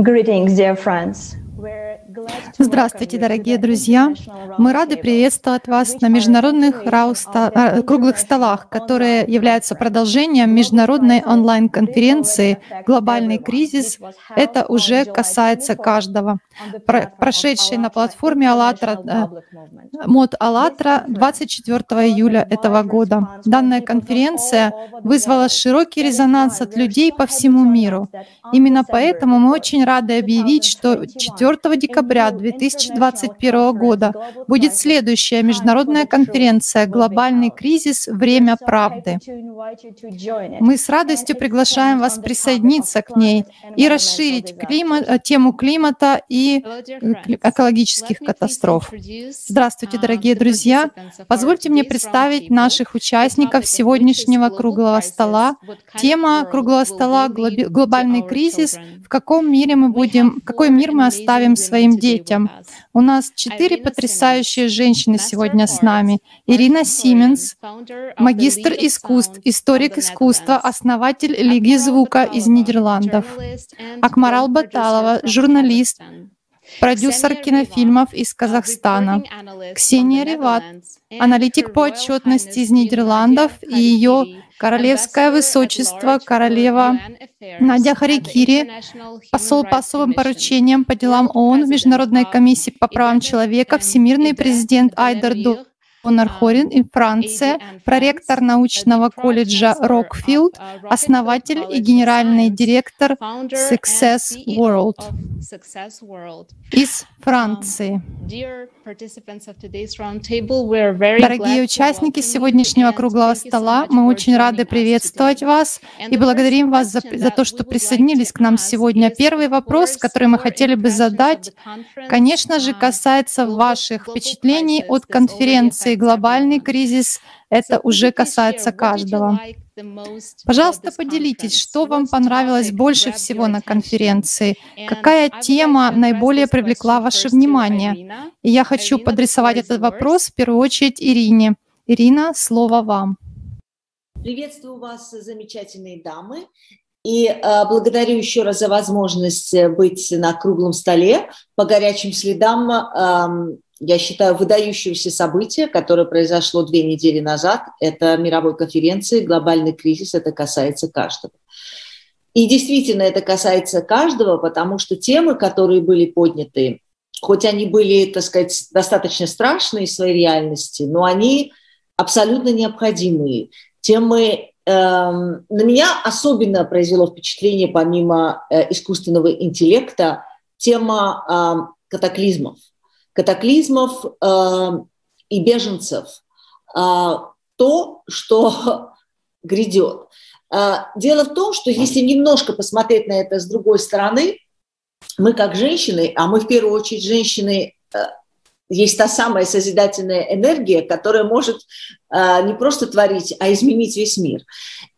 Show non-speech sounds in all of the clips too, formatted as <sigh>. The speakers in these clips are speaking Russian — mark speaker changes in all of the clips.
Speaker 1: Greetings, dear friends. Здравствуйте, дорогие друзья! Мы рады приветствовать вас на международных э, круглых столах, которые являются продолжением международной онлайн-конференции «Глобальный кризис». Это уже касается каждого. Прошедшей на платформе «АЛЛАТРА», МОД «АЛЛАТРА» 24 июля этого года. Данная конференция вызвала широкий резонанс от людей по всему миру. Именно поэтому мы очень рады объявить, что 4 декабря декабря 2021 года будет следующая международная конференция «Глобальный кризис. Время правды». Мы с радостью приглашаем вас присоединиться к ней и расширить климат, э, тему климата и экологических катастроф. Здравствуйте, дорогие друзья! Позвольте мне представить наших участников сегодняшнего круглого стола. Тема круглого стола «Глобальный кризис. В каком мире мы будем, какой мир мы оставим своим своим детям. У нас четыре потрясающие женщины сегодня с нами. Ирина Сименс, магистр искусств, историк искусства, основатель Лиги звука из Нидерландов. Акмарал Баталова, журналист, продюсер кинофильмов из Казахстана. Ксения Реват, аналитик по отчетности из Нидерландов и ее Королевское Высочество, королева Надя Харикири, посол по особым поручениям по делам ООН в Международной комиссии по правам человека, всемирный президент Айдар Ду Онар Хорин и Франция, проректор научного колледжа Рокфилд, основатель и генеральный директор Success World из Франции. Дорогие участники сегодняшнего круглого стола, мы очень рады приветствовать вас и благодарим вас за, за то, что присоединились к нам сегодня. Первый вопрос, который мы хотели бы задать, конечно же, касается ваших впечатлений от конференции и глобальный кризис, это уже касается каждого. Пожалуйста, поделитесь, что вам понравилось больше всего на конференции, какая тема наиболее привлекла ваше внимание. И я хочу подрисовать этот вопрос в первую очередь Ирине. Ирина, слово вам.
Speaker 2: Приветствую вас, замечательные дамы. И э, благодарю еще раз за возможность быть на круглом столе по горячим следам э, я считаю, выдающегося события, которое произошло две недели назад. Это мировой конференции «Глобальный кризис». Это касается каждого. И действительно это касается каждого, потому что темы, которые были подняты, хоть они были, так сказать, достаточно страшные в своей реальности, но они абсолютно необходимые. Темы э, на меня особенно произвело впечатление, помимо э, искусственного интеллекта, тема э, катаклизмов – катаклизмов э, и беженцев, э, то, что <laughs> грядет. Э, дело в том, что если немножко посмотреть на это с другой стороны, мы как женщины, а мы в первую очередь женщины, э, есть та самая созидательная энергия, которая может э, не просто творить, а изменить весь мир.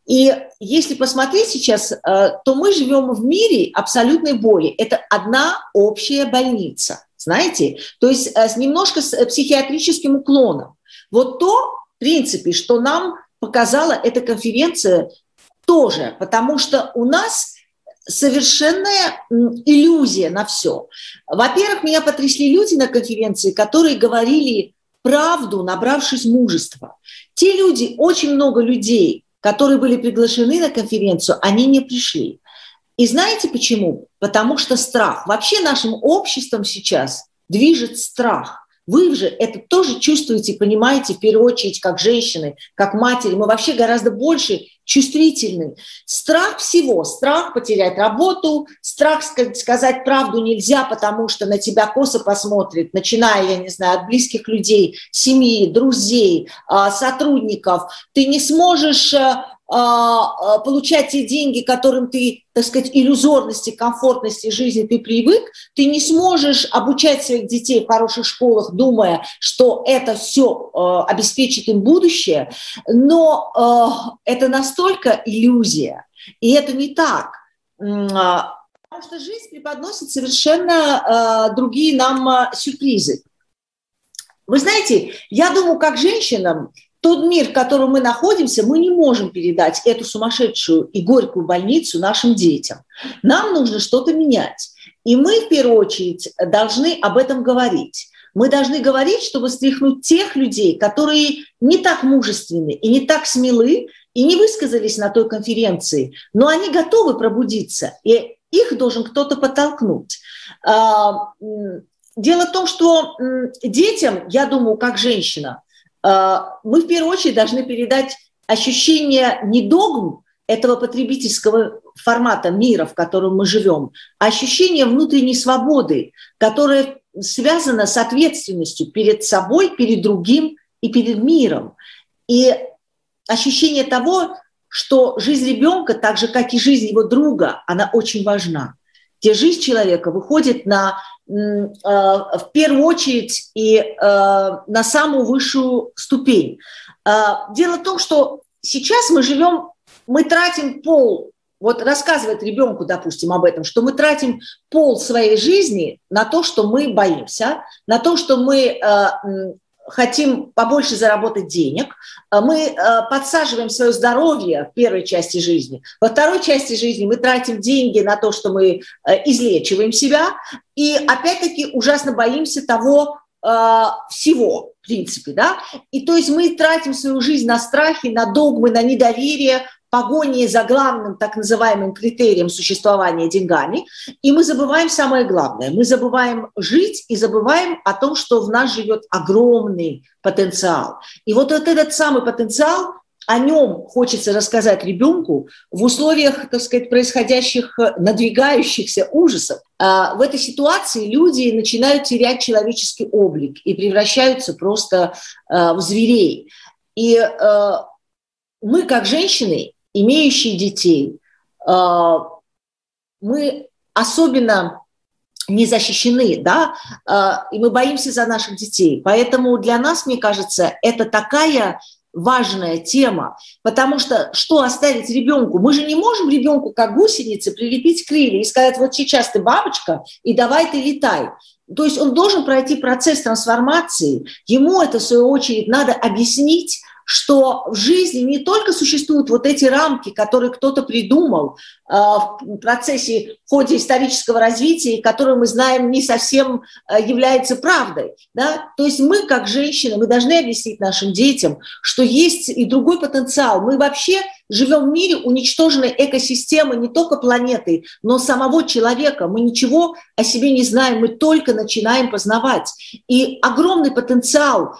Speaker 2: И если посмотреть сейчас, э, то мы живем в мире абсолютной боли. Это одна общая больница знаете, то есть э, с немножко с э, психиатрическим уклоном. Вот то, в принципе, что нам показала эта конференция тоже, потому что у нас совершенная иллюзия на все. Во-первых, меня потрясли люди на конференции, которые говорили правду, набравшись мужества. Те люди, очень много людей, которые были приглашены на конференцию, они не пришли. И знаете почему? Потому что страх. Вообще нашим обществом сейчас движет страх. Вы же это тоже чувствуете, понимаете, в первую очередь, как женщины, как матери. Мы вообще гораздо больше чувствительны. Страх всего. Страх потерять работу, страх сказать правду нельзя, потому что на тебя косо посмотрит, начиная, я не знаю, от близких людей, семьи, друзей, а, сотрудников. Ты не сможешь э, получать те деньги, которым ты, так сказать, иллюзорности, комфортности жизни ты привык, ты не сможешь обучать своих детей в хороших школах, думая, что это все а, обеспечит им будущее, но это настолько иллюзия, и это не так. Потому что жизнь преподносит совершенно другие нам сюрпризы. Вы знаете, я думаю, как женщинам тот мир, в котором мы находимся, мы не можем передать эту сумасшедшую и горькую больницу нашим детям. Нам нужно что-то менять. И мы, в первую очередь, должны об этом говорить. Мы должны говорить, чтобы стряхнуть тех людей, которые не так мужественны и не так смелы, и не высказались на той конференции, но они готовы пробудиться, и их должен кто-то подтолкнуть. А, дело в том, что детям, я думаю, как женщина, мы в первую очередь должны передать ощущение не догм этого потребительского формата мира, в котором мы живем, а ощущение внутренней свободы, которое связано с ответственностью перед собой, перед другим и перед миром. И ощущение того, что жизнь ребенка, так же как и жизнь его друга, она очень важна. Где жизнь человека выходит на, э, в первую очередь и э, на самую высшую ступень. Э, дело в том, что сейчас мы живем, мы тратим пол вот рассказывает ребенку, допустим, об этом, что мы тратим пол своей жизни на то, что мы боимся, на то, что мы хотим побольше заработать денег, а мы э, подсаживаем свое здоровье в первой части жизни. Во второй части жизни мы тратим деньги на то, что мы э, излечиваем себя, и опять-таки ужасно боимся того э, всего, в принципе, да. И то есть мы тратим свою жизнь на страхи, на догмы, на недоверие, погони за главным так называемым критерием существования деньгами, и мы забываем самое главное. Мы забываем жить и забываем о том, что в нас живет огромный потенциал. И вот, вот этот самый потенциал, о нем хочется рассказать ребенку в условиях, так сказать, происходящих, надвигающихся ужасов. А в этой ситуации люди начинают терять человеческий облик и превращаются просто а, в зверей. И а, мы, как женщины, имеющие детей, э, мы особенно не защищены, да, э, и мы боимся за наших детей. Поэтому для нас, мне кажется, это такая важная тема, потому что что оставить ребенку? Мы же не можем ребенку, как гусеницы, прилепить крылья и сказать, вот сейчас ты бабочка, и давай ты летай. То есть он должен пройти процесс трансформации, ему это, в свою очередь, надо объяснить, что в жизни не только существуют вот эти рамки, которые кто-то придумал э, в процессе, в ходе исторического развития, которые мы знаем не совсем э, является правдой. Да? То есть мы, как женщины, мы должны объяснить нашим детям, что есть и другой потенциал. Мы вообще живем в мире уничтоженной экосистемы не только планеты, но самого человека. Мы ничего о себе не знаем, мы только начинаем познавать. И огромный потенциал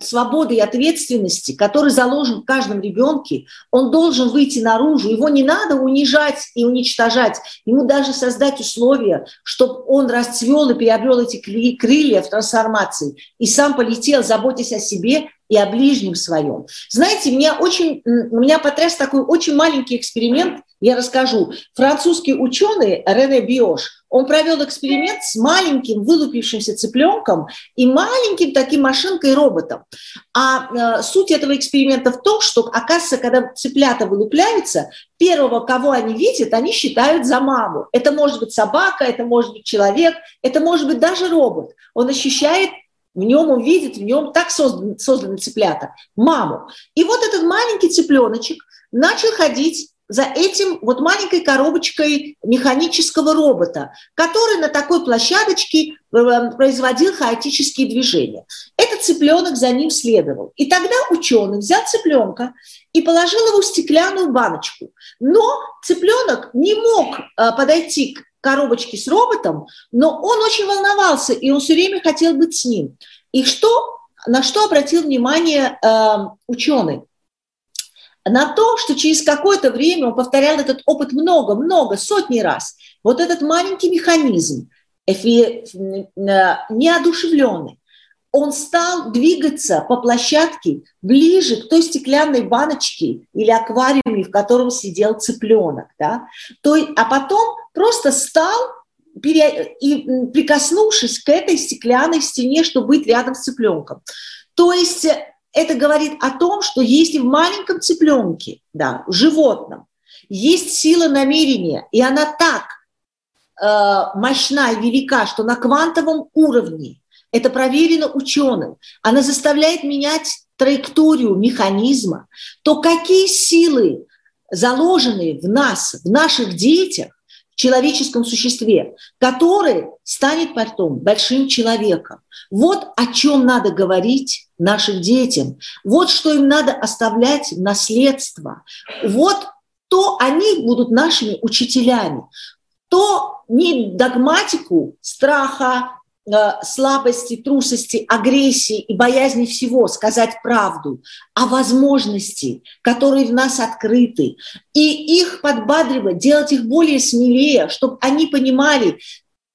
Speaker 2: свободы и ответственности, который заложен в каждом ребенке, он должен выйти наружу. Его не надо унижать и уничтожать. Ему даже создать условия, чтобы он расцвел и приобрел эти крылья в трансформации и сам полетел, заботясь о себе и о ближнем своем. Знаете, меня очень, меня потряс такой очень маленький эксперимент, я расскажу. Французский ученый Рене Биош, он провел эксперимент с маленьким вылупившимся цыпленком и маленьким таким машинкой-роботом. А э, суть этого эксперимента в том, что, оказывается, когда цыплята вылупляются, первого, кого они видят, они считают за маму. Это может быть собака, это может быть человек, это может быть даже робот. Он ощущает в нем он видит, в нем так созданы, созданы цыплята, маму. И вот этот маленький цыпленочек начал ходить за этим вот маленькой коробочкой механического робота, который на такой площадочке э, производил хаотические движения. Этот цыпленок за ним следовал. И тогда ученый взял цыпленка и положил его в стеклянную баночку. Но цыпленок не мог э, подойти к коробочке с роботом, но он очень волновался, и он все время хотел быть с ним. И что, на что обратил внимание э, ученый? На то, что через какое-то время он повторял этот опыт много-много, сотни раз. Вот этот маленький механизм, неодушевленный, он стал двигаться по площадке ближе к той стеклянной баночке или аквариуме, в котором сидел цыпленок. Да? То, а потом просто стал и прикоснувшись к этой стеклянной стене, чтобы быть рядом с цыпленком. То есть это говорит о том, что если в маленьком цыпленке, да, в животном, есть сила намерения, и она так э, мощна и велика, что на квантовом уровне это проверено ученым, она заставляет менять траекторию механизма, то какие силы, заложенные в нас, в наших детях, человеческом существе, который станет потом большим человеком. Вот о чем надо говорить нашим детям. Вот что им надо оставлять в наследство. Вот то они будут нашими учителями. То не догматику страха, слабости, трусости, агрессии и боязни всего сказать правду, а возможности, которые в нас открыты, и их подбадривать, делать их более смелее, чтобы они понимали,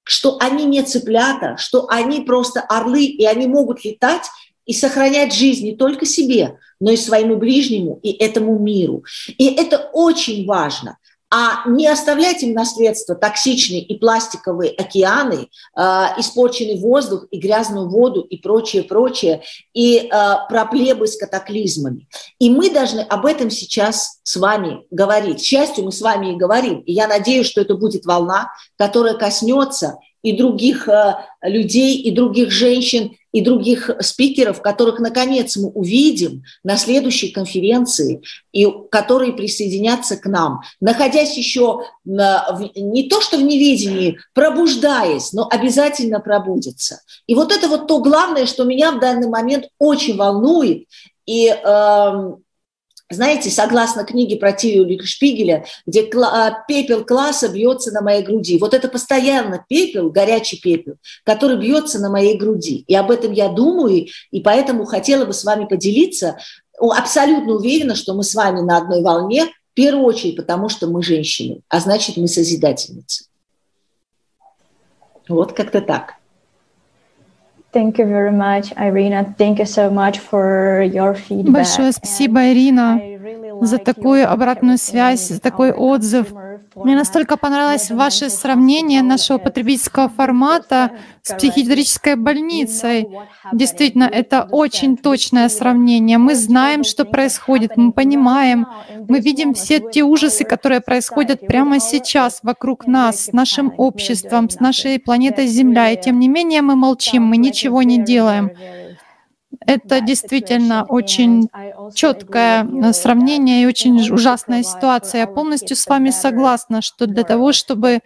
Speaker 2: что они не цыплята, что они просто орлы, и они могут летать и сохранять жизнь не только себе, но и своему ближнему и этому миру. И это очень важно а не оставлять им наследство токсичные и пластиковые океаны, э, испорченный воздух и грязную воду и прочее, прочее, и э, проблемы с катаклизмами. И мы должны об этом сейчас с вами говорить. К счастью, мы с вами и говорим. И я надеюсь, что это будет волна, которая коснется и других э, людей, и других женщин, и других спикеров, которых, наконец, мы увидим на следующей конференции, и которые присоединятся к нам, находясь еще не то что в неведении, пробуждаясь, но обязательно пробудется. И вот это вот то главное, что меня в данный момент очень волнует, и э, знаете, согласно книге про Тилию Шпигеля, где а, пепел класса бьется на моей груди. Вот это постоянно пепел, горячий пепел, который бьется на моей груди. И об этом я думаю, и поэтому хотела бы с вами поделиться. Абсолютно уверена, что мы с вами на одной волне, в первую очередь, потому что мы женщины, а значит, мы созидательницы. Вот как-то так.
Speaker 1: Thank you very much, Irina. Thank you so much for your feedback. Большое спасибо, Ирина, за такую обратную связь, за такой отзыв. Мне настолько понравилось ваше сравнение нашего потребительского формата с психиатрической больницей. Действительно, это очень точное сравнение. Мы знаем, что происходит, мы понимаем, мы видим все те ужасы, которые происходят прямо сейчас вокруг нас, с нашим обществом, с нашей планетой Земля. И тем не менее мы молчим, мы ничего не делаем. Это действительно очень четкое э, сравнение и очень ужасная ситуация. Я полностью с вами согласна, что для того, чтобы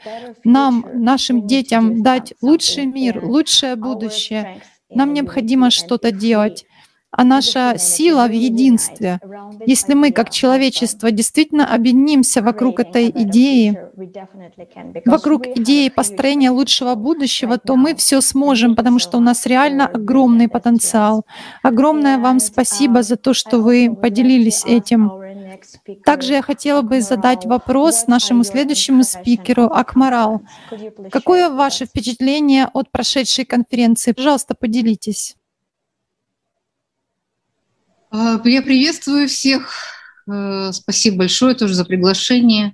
Speaker 1: нам, нашим детям дать лучший мир, лучшее будущее, нам необходимо что-то делать а наша сила в единстве. Если мы, как человечество, действительно объединимся вокруг этой идеи, вокруг идеи построения лучшего будущего, то мы все сможем, потому что у нас реально огромный потенциал. Огромное вам спасибо за то, что вы поделились этим. Также я хотела бы задать вопрос нашему следующему спикеру, Акмарал. Какое ваше впечатление от прошедшей конференции? Пожалуйста, поделитесь.
Speaker 3: А, я приветствую всех. Э, спасибо большое тоже за приглашение.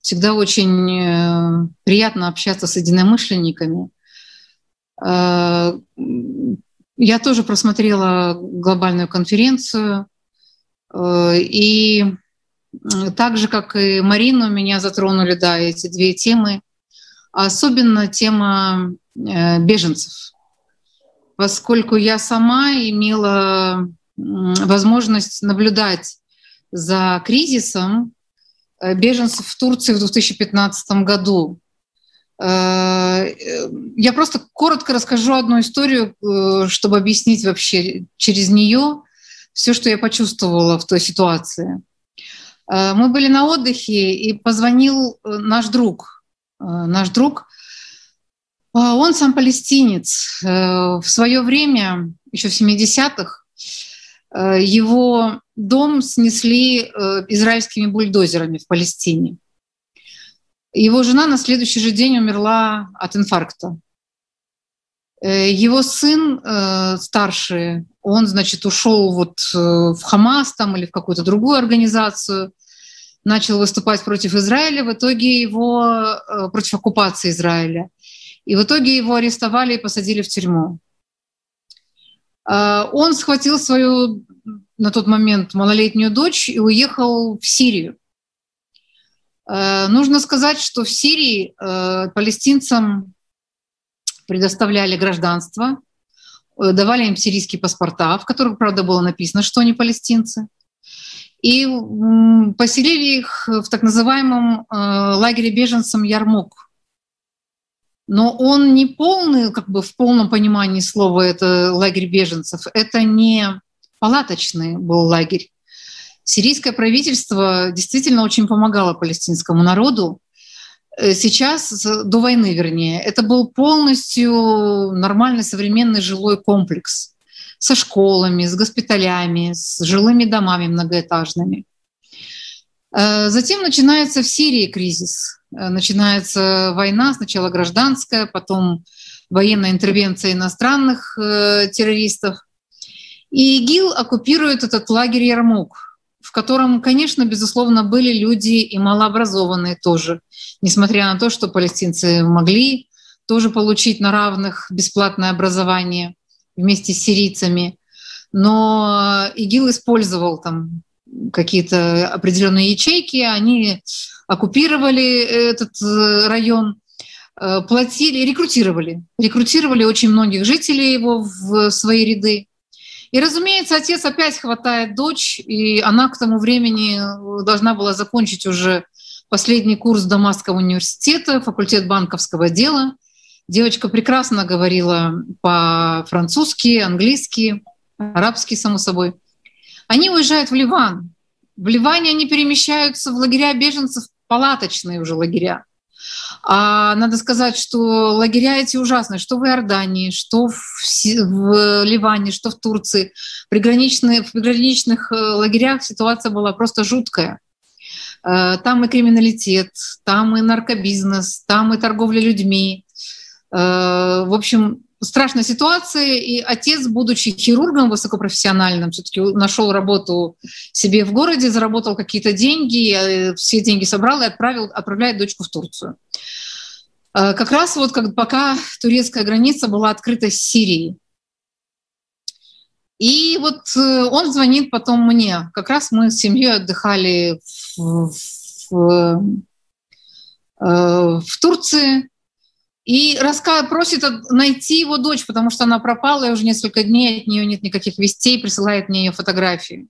Speaker 3: Всегда очень э, приятно общаться с единомышленниками. А, я тоже просмотрела глобальную конференцию. Э, и так же, как и Марину, меня затронули да, эти две темы. Особенно тема беженцев. Поскольку я сама имела возможность наблюдать за кризисом э, беженцев в Турции в 2015 году. Э, я просто коротко расскажу одну историю, э, чтобы объяснить вообще через нее все, что я почувствовала в той ситуации. Мы были на отдыхе, и позвонил наш друг. Наш друг, он сам палестинец. В свое время, еще в 70-х, Э, его дом снесли э, израильскими бульдозерами в Палестине. Его жена на следующий же день умерла от инфаркта. Э, его сын старший, он, значит, ушел вот в Хамас там или в какую-то другую организацию, начал выступать против Израиля, в итоге его против оккупации Израиля. И в итоге его арестовали и посадили в тюрьму. А, он схватил свою на тот момент малолетнюю дочь и уехал в Сирию. А, нужно сказать, что в Сирии а, палестинцам предоставляли гражданство, давали им сирийские паспорта, в которых, правда, было написано, что они палестинцы. и поселили их в так называемом э, лагере беженцам Ярмук. Но он не полный, как бы в полном понимании слова, это лагерь беженцев. Это не палаточный был лагерь. Сирийское правительство действительно очень помогало палестинскому народу. Э, сейчас, до войны вернее, это был полностью нормальный современный жилой комплекс – со школами, с госпиталями, с жилыми домами многоэтажными. Э, затем начинается в Сирии кризис. Э, начинается война, сначала гражданская, потом военная интервенция иностранных э, террористов. И ИГИЛ оккупирует этот лагерь Ярмук, в котором, конечно, безусловно, были люди и малообразованные тоже, несмотря на то, что палестинцы могли тоже получить на равных бесплатное образование вместе с сирийцами. Но ИГИЛ использовал там какие-то определенные ячейки, они оккупировали этот э, район, э, платили, рекрутировали, рекрутировали очень многих жителей его в свои ряды. И, разумеется, отец опять хватает дочь, и она к тому времени должна была закончить уже последний курс Дамасского университета, факультет банковского дела. Девочка прекрасно говорила по-французски, английски, арабски, само собой. Они уезжают в Ливан. В Ливане они перемещаются в лагеря беженцев, палаточные уже лагеря. А надо сказать, что лагеря эти ужасные, что в Иордании, что в, в Ливане, что в Турции. Приграничные, в приграничных э, лагерях ситуация была просто жуткая. Э, там и криминалитет, там и наркобизнес, там и торговля людьми, Э, в общем, страшная ситуация, и отец, будучи хирургом высокопрофессиональным, все-таки нашел работу себе в городе, заработал какие-то деньги, э, все деньги собрал и отправил, отправляет дочку в Турцию. Э, как раз вот как, пока турецкая граница была открыта с Сирией. И вот он звонит потом мне. Как раз мы с семьей отдыхали в, в, в Турции. И раска... просит найти его дочь, потому что она пропала, и уже несколько дней от нее нет никаких вестей, присылает мне ее фотографии.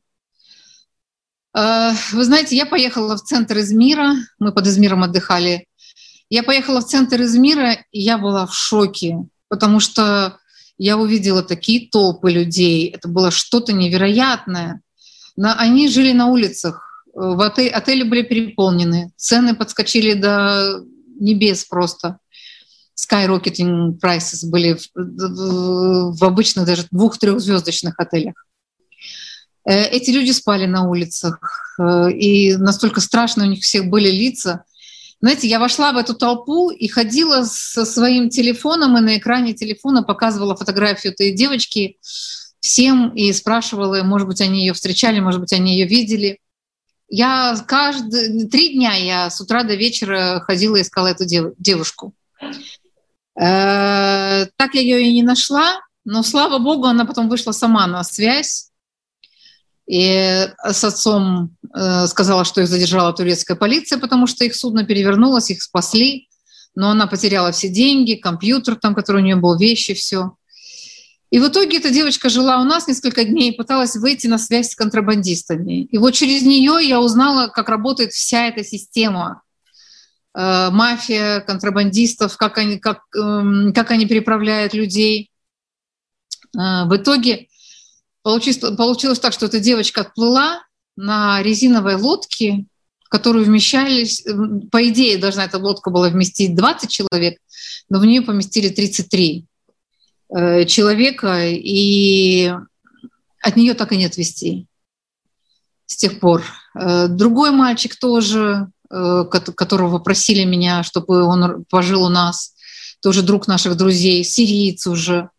Speaker 3: Э, вы знаете, я поехала в центр Измира, мы под Измиром отдыхали. Я поехала в центр Измира, и я была в шоке, потому что я увидела такие толпы людей. Это было что-то невероятное. Они жили на улицах, в отель, отели были переполнены, цены подскочили до небес просто skyrocketing prices были в, в обычных даже двух-трехзвездочных отелях. Э, эти люди спали на улицах, э, и настолько страшно у них всех были лица. Знаете, я вошла в эту толпу и ходила со своим телефоном, и на экране телефона показывала фотографию этой девочки всем и спрашивала, может быть, они ее встречали, может быть, они ее видели. Я каждые три дня я с утра до вечера ходила и искала эту девушку. Э, так я ее и не нашла, но слава богу, она потом вышла сама на связь. И с отцом э, сказала, что их задержала турецкая полиция, потому что их судно перевернулось, их спасли. Но она потеряла все деньги, компьютер, там, который у нее был, вещи, все. И в итоге эта девочка жила у нас несколько дней и пыталась выйти на связь с контрабандистами. И вот через нее я узнала, как работает вся эта система мафия, контрабандистов, как они, как, эм, как они переправляют людей. Э, в итоге получилось, получилось так, что эта девочка отплыла на резиновой лодке, в которую вмещались, э, по идее, должна эта лодка была вместить 20 человек, но в нее поместили 33 человека, и от нее так и нет вестей с тех пор. Другой мальчик тоже Э, которого просили меня, чтобы он пожил у нас, тоже друг наших друзей, сириец уже.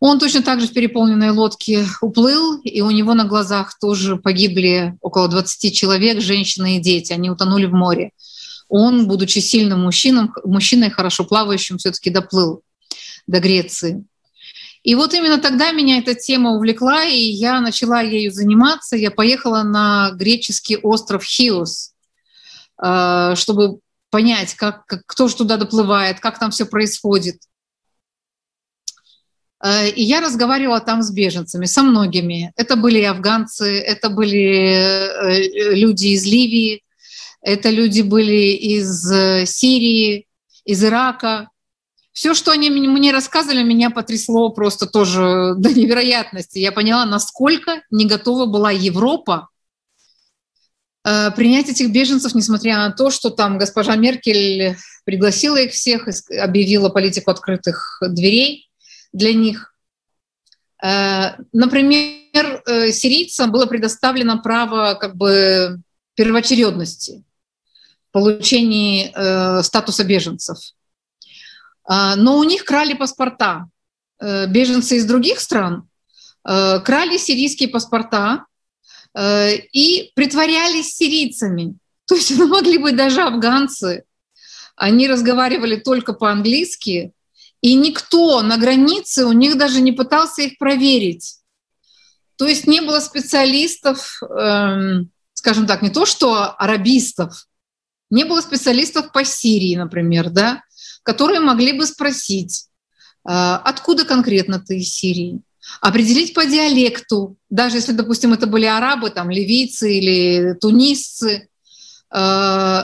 Speaker 3: Он точно так же в переполненной лодке уплыл, и у него на глазах тоже погибли около 20 человек, женщины и дети. Они утонули в море. Он, будучи сильным мужчиной, мужчиной хорошо плавающим, все-таки доплыл до Греции. И вот именно тогда меня эта тема увлекла, и я начала ею заниматься. Я поехала на греческий остров Хиос – Э, чтобы понять, как, как, кто же туда доплывает, как там все происходит. Э, и я разговаривала там с беженцами, со многими. Это были афганцы, это были э, люди из Ливии, это люди были из э, Сирии, из Ирака. Все, что они мне рассказывали, меня потрясло просто тоже до невероятности. Я поняла, насколько не готова была Европа принять этих беженцев, несмотря на то, что там госпожа Меркель пригласила их всех, объявила политику открытых дверей для них. Э, например, э, сирийцам было предоставлено право как бы первоочередности в получении э, статуса беженцев. Но у них крали паспорта. Беженцы из других стран крали сирийские паспорта и притворялись сирийцами. <laughs> То есть это могли быть даже афганцы. Они разговаривали только по-английски, и никто на границе у них даже не пытался их проверить. То есть не было специалистов, эм, скажем так, не то что арабистов, не было специалистов по Сирии, например, да, которые могли бы спросить, э, откуда конкретно ты из Сирии, определить по диалекту, даже если, допустим, это были арабы, там, ливийцы или тунисцы, э,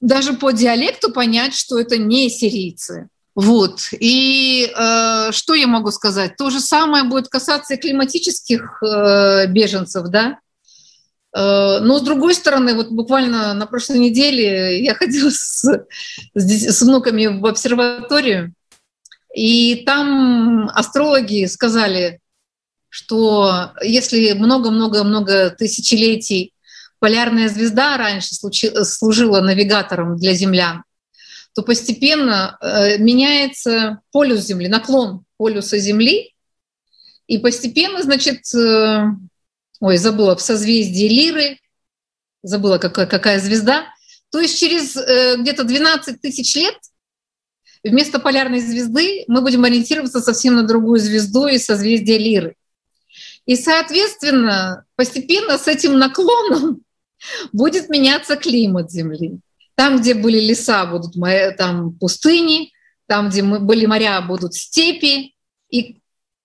Speaker 3: даже по диалекту понять, что это не сирийцы. Вот. И э, что я могу сказать? То же самое будет касаться и климатических э, беженцев, да. Э, но с другой стороны, вот буквально на прошлой неделе я ходила с, с, с внуками в обсерваторию, и там астрологи сказали, что если много-много-много тысячелетий полярная звезда раньше служила навигатором для землян, то постепенно э, меняется полюс Земли, наклон полюса Земли, и постепенно, значит, э, ой, забыла, в созвездии Лиры, забыла, какая, какая звезда, то есть через э, где-то 12 тысяч лет вместо полярной звезды мы будем ориентироваться совсем на другую звезду из созвездия Лиры. И, соответственно, постепенно с этим наклоном <laughs> будет меняться климат Земли. Там, где были леса, будут там пустыни, там, где были моря, будут степи. И,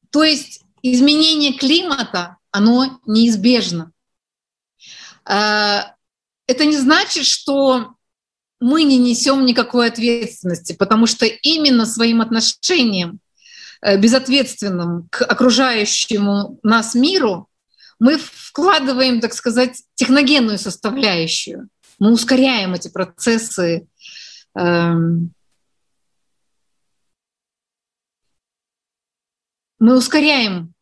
Speaker 3: то есть изменение климата, оно неизбежно. А, это не значит, что мы не несем никакой ответственности, потому что именно своим отношением э, безответственным к окружающему нас миру мы вкладываем, так сказать, техногенную составляющую мы ускоряем эти процессы. Эм, мы ускоряем.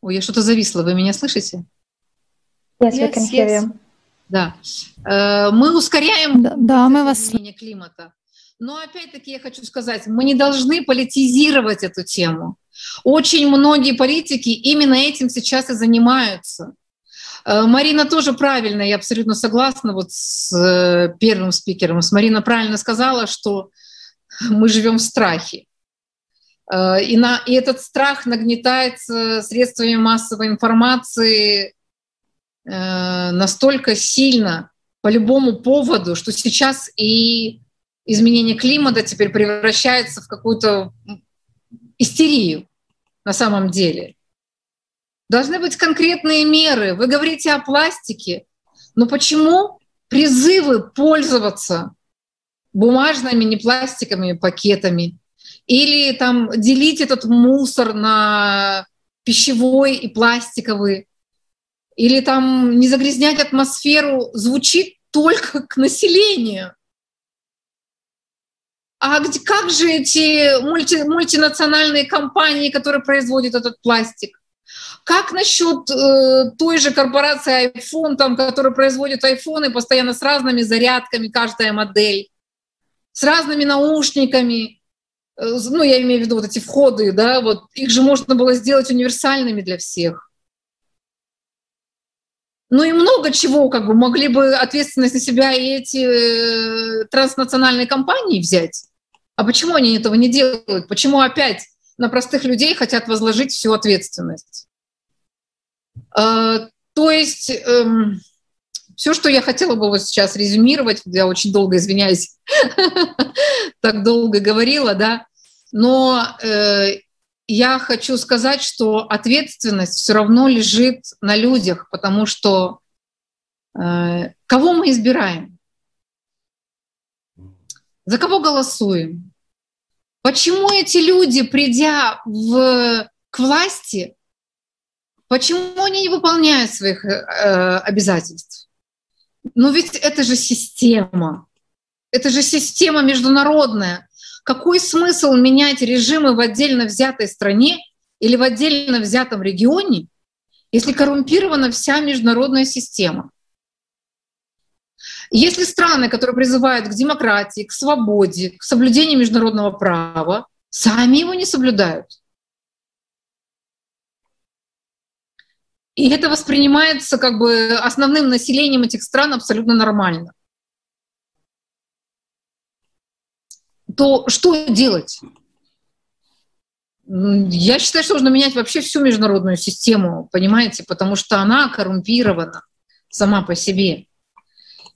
Speaker 3: Ой, я что-то зависла. Вы меня слышите?
Speaker 1: Yes, we can hear you.
Speaker 3: Да. Э, мы ускоряем
Speaker 1: да, да, мы вас...
Speaker 3: изменение климата. Но опять-таки я хочу сказать, мы не должны политизировать эту тему. Очень многие политики именно этим сейчас и занимаются. Э, Марина тоже правильно, я абсолютно согласна вот с э, первым спикером. С Марина правильно сказала, что мы живем в страхе. И, на, и этот страх нагнетается средствами массовой информации настолько сильно по любому поводу, что сейчас и изменение климата теперь превращается в какую-то истерию на самом деле. Должны быть конкретные меры. Вы говорите о пластике, но почему призывы пользоваться бумажными, не пластиковыми пакетами или там делить этот мусор на пищевой и пластиковый, или там не загрязнять атмосферу, звучит только к населению. А где, как же эти мульти, мультинациональные компании, которые производят этот пластик? Как насчет э, той же корпорации iPhone, там, которая производит айфоны постоянно с разными зарядками, каждая модель, с разными наушниками, э, ну, я имею в виду вот эти входы, да, вот их же можно было сделать универсальными для всех. Ну и много чего, как бы могли бы ответственность на себя и эти э, транснациональные компании взять. А почему они этого не делают? Почему опять на простых людей хотят возложить всю ответственность? А, то есть эм, все, что я хотела бы вот сейчас резюмировать, я очень долго извиняюсь, <laughs> так долго говорила, да, но э, я хочу сказать, что ответственность все равно лежит на людях, потому что э, кого мы избираем? За кого голосуем? Почему эти люди, придя в, к власти, почему они не выполняют своих э, обязательств? Ну ведь это же система. Это же система международная. Какой смысл менять режимы в отдельно взятой стране или в отдельно взятом регионе, если коррумпирована вся международная система? Если страны, которые призывают к демократии, к свободе, к соблюдению международного права, сами его не соблюдают, и это воспринимается как бы основным населением этих стран абсолютно нормально, то что делать? Я считаю, что нужно менять вообще всю международную систему, понимаете, потому что она коррумпирована сама по себе.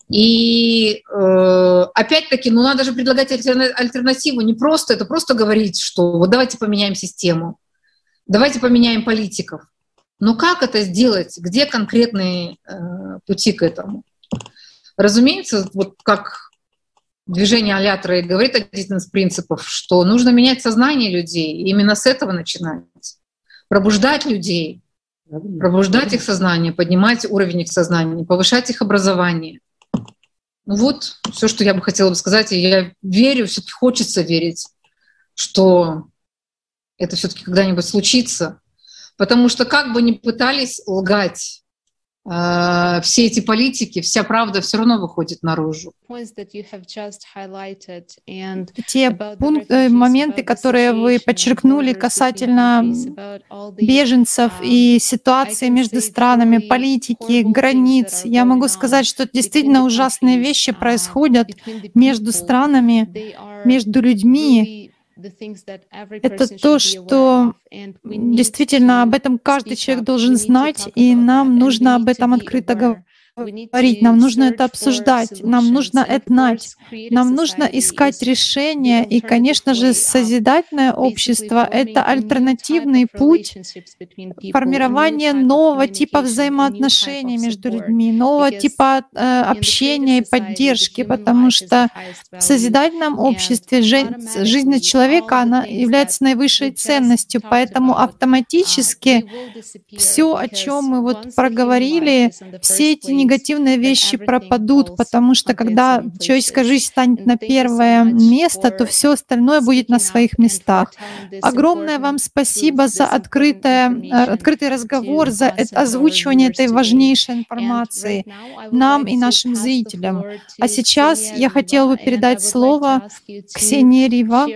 Speaker 3: И э, опять-таки, ну надо же предлагать альтернативу, не просто это просто говорить, что вот давайте поменяем систему, давайте поменяем политиков. Но как это сделать? Где конкретные э, пути к этому? Разумеется, вот как движение Алятра и говорит один из принципов, что нужно менять сознание людей, и именно с этого начинать. Пробуждать людей, пробуждать их сознание, поднимать уровень их сознания, повышать их образование. Ну вот все, что я бы хотела бы сказать. И я верю, все-таки хочется верить, что это все-таки когда-нибудь случится. Потому что как бы ни пытались лгать все эти политики, вся правда все равно выходит наружу.
Speaker 1: Те пункты, э, моменты, которые вы подчеркнули касательно беженцев и ситуации между странами, политики, границ, я могу сказать, что действительно ужасные вещи происходят между странами, между людьми, это то, что действительно об этом каждый человек должен знать, и нам нужно об этом открыто говорить говорить, нам нужно это обсуждать, нам нужно это знать, нам нужно искать решения, и, конечно же, созидательное общество — это альтернативный путь формирования нового типа взаимоотношений между людьми, нового типа э, общения и поддержки, потому что в созидательном обществе жизнь человека она является наивысшей ценностью, поэтому автоматически все, о чем мы вот проговорили, все эти негативные вещи пропадут, потому что когда человеческая жизнь станет на первое место, то все остальное будет на своих местах. Огромное вам спасибо за открытое, э, открытый разговор, за озвучивание этой важнейшей информации нам и нашим зрителям. А сейчас я хотела бы передать слово Ксении Рива.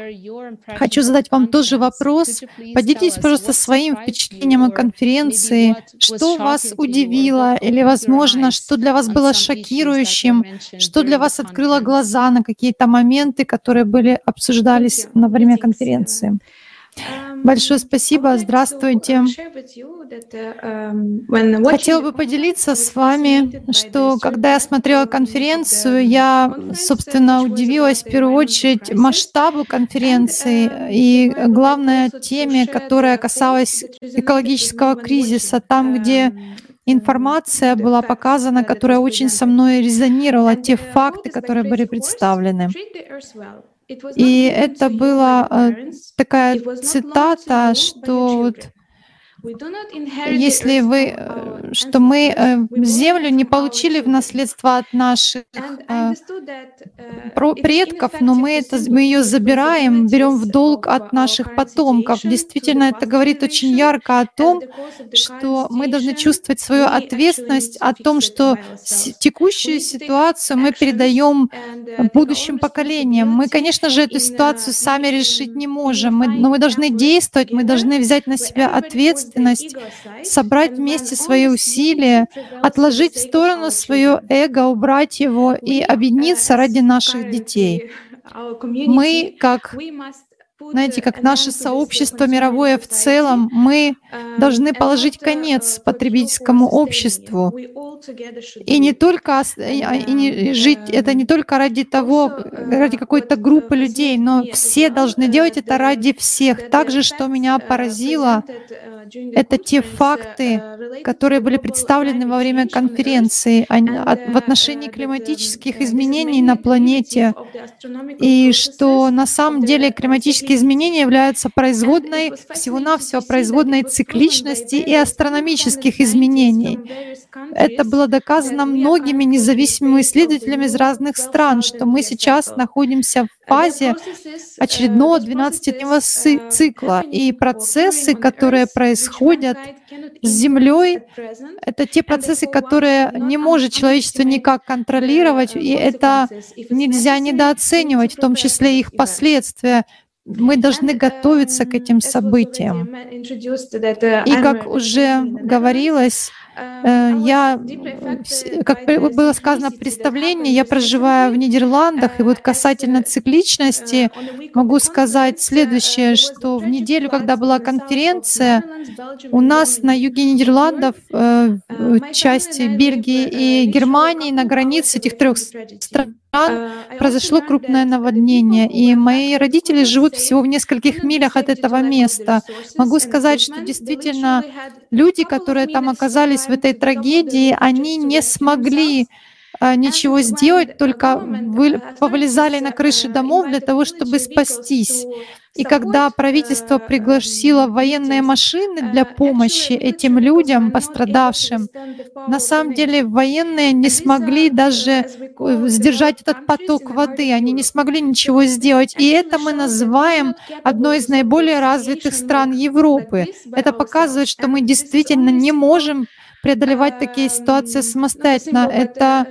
Speaker 1: Хочу задать вам тоже вопрос. Поделитесь, пожалуйста, своим впечатлением о конференции. Что вас удивило или, возможно, что для вас было шокирующим, что для вас открыло глаза на какие-то моменты, которые были обсуждались на время конференции. Большое спасибо, здравствуйте. Хотела бы поделиться с вами, что когда я смотрела конференцию, я, собственно, удивилась в первую очередь масштабу конференции и главной теме, которая касалась экологического кризиса, там, где информация была показана, которая очень со мной резонировала, те факты, которые были представлены. И это была э, такая цитата, что вот если вы, э, что мы э, землю не получили в наследство от наших э, предков, но мы, это, мы ее забираем, берем в долг от наших потомков. Действительно, это говорит очень ярко о том, что мы должны чувствовать свою ответственность о том, что текущую ситуацию мы передаем будущим поколениям. Мы, конечно же, эту ситуацию сами решить не можем, мы, но мы должны действовать, мы должны взять на себя ответственность ответственность, собрать вместе свои усилия, отложить в сторону свое эго, убрать его и объединиться ради наших детей. Мы, как знаете, как наше сообщество мировое в целом, мы должны положить конец потребительскому обществу. И не только и не жить, это не только ради того, ради какой-то группы людей, но все должны делать это ради всех. Также, что меня поразило, это те факты, которые были представлены во время конференции в отношении климатических изменений на планете, и что на самом деле климатические изменения являются производной, всего-навсего производной цикличности и астрономических изменений. Это было доказано многими независимыми исследователями из разных стран, что мы сейчас находимся в фазе очередного 12-дневного цикла, и процессы, которые происходят с Землей, это те процессы, которые не может человечество никак контролировать, и это нельзя недооценивать, в том числе их последствия. Мы должны готовиться к этим событиям. И как уже говорилось, я, как было сказано в представлении, я проживаю в Нидерландах, и вот касательно цикличности могу сказать следующее, что в неделю, когда была конференция, у нас на юге Нидерландов, э, части Бельгии и Германии, на границе этих трех стран, произошло крупное наводнение, и мои родители живут всего в нескольких милях от этого места. Могу сказать, что действительно люди, которые там оказались в этой трагедии, они не смогли а, ничего сделать, только вы, повылезали на крыши домов для того, чтобы спастись. И когда правительство пригласило военные машины для помощи этим людям, пострадавшим, на самом деле военные не смогли даже э, сдержать этот поток воды, они не смогли ничего сделать. И это мы называем одной из наиболее развитых стран Европы. Это показывает, что мы действительно не можем преодолевать такие ситуации самостоятельно. Это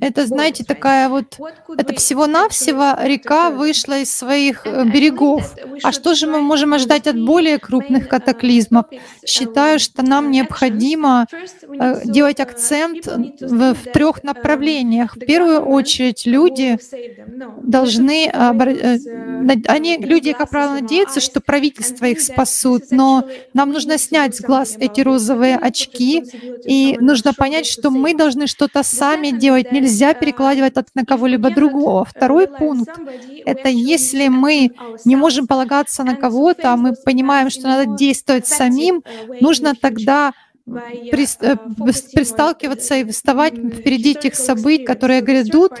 Speaker 1: это, знаете, такая вот, это всего-навсего река вышла из своих э, берегов. А что же мы можем ожидать от более крупных катаклизмов? Считаю, что нам необходимо э, делать акцент в, в трех направлениях. В первую очередь, люди должны, э, они, люди, как правило, надеются, что правительство их спасут, но нам нужно снять с глаз эти розовые очки, и нужно понять, что мы должны что-то сами делать, нельзя перекладывать это на кого-либо другого. Второй пункт — это если мы не можем полагаться на кого-то, а мы понимаем, что надо действовать самим, нужно тогда присталкиваться и вставать впереди этих событий, которые грядут,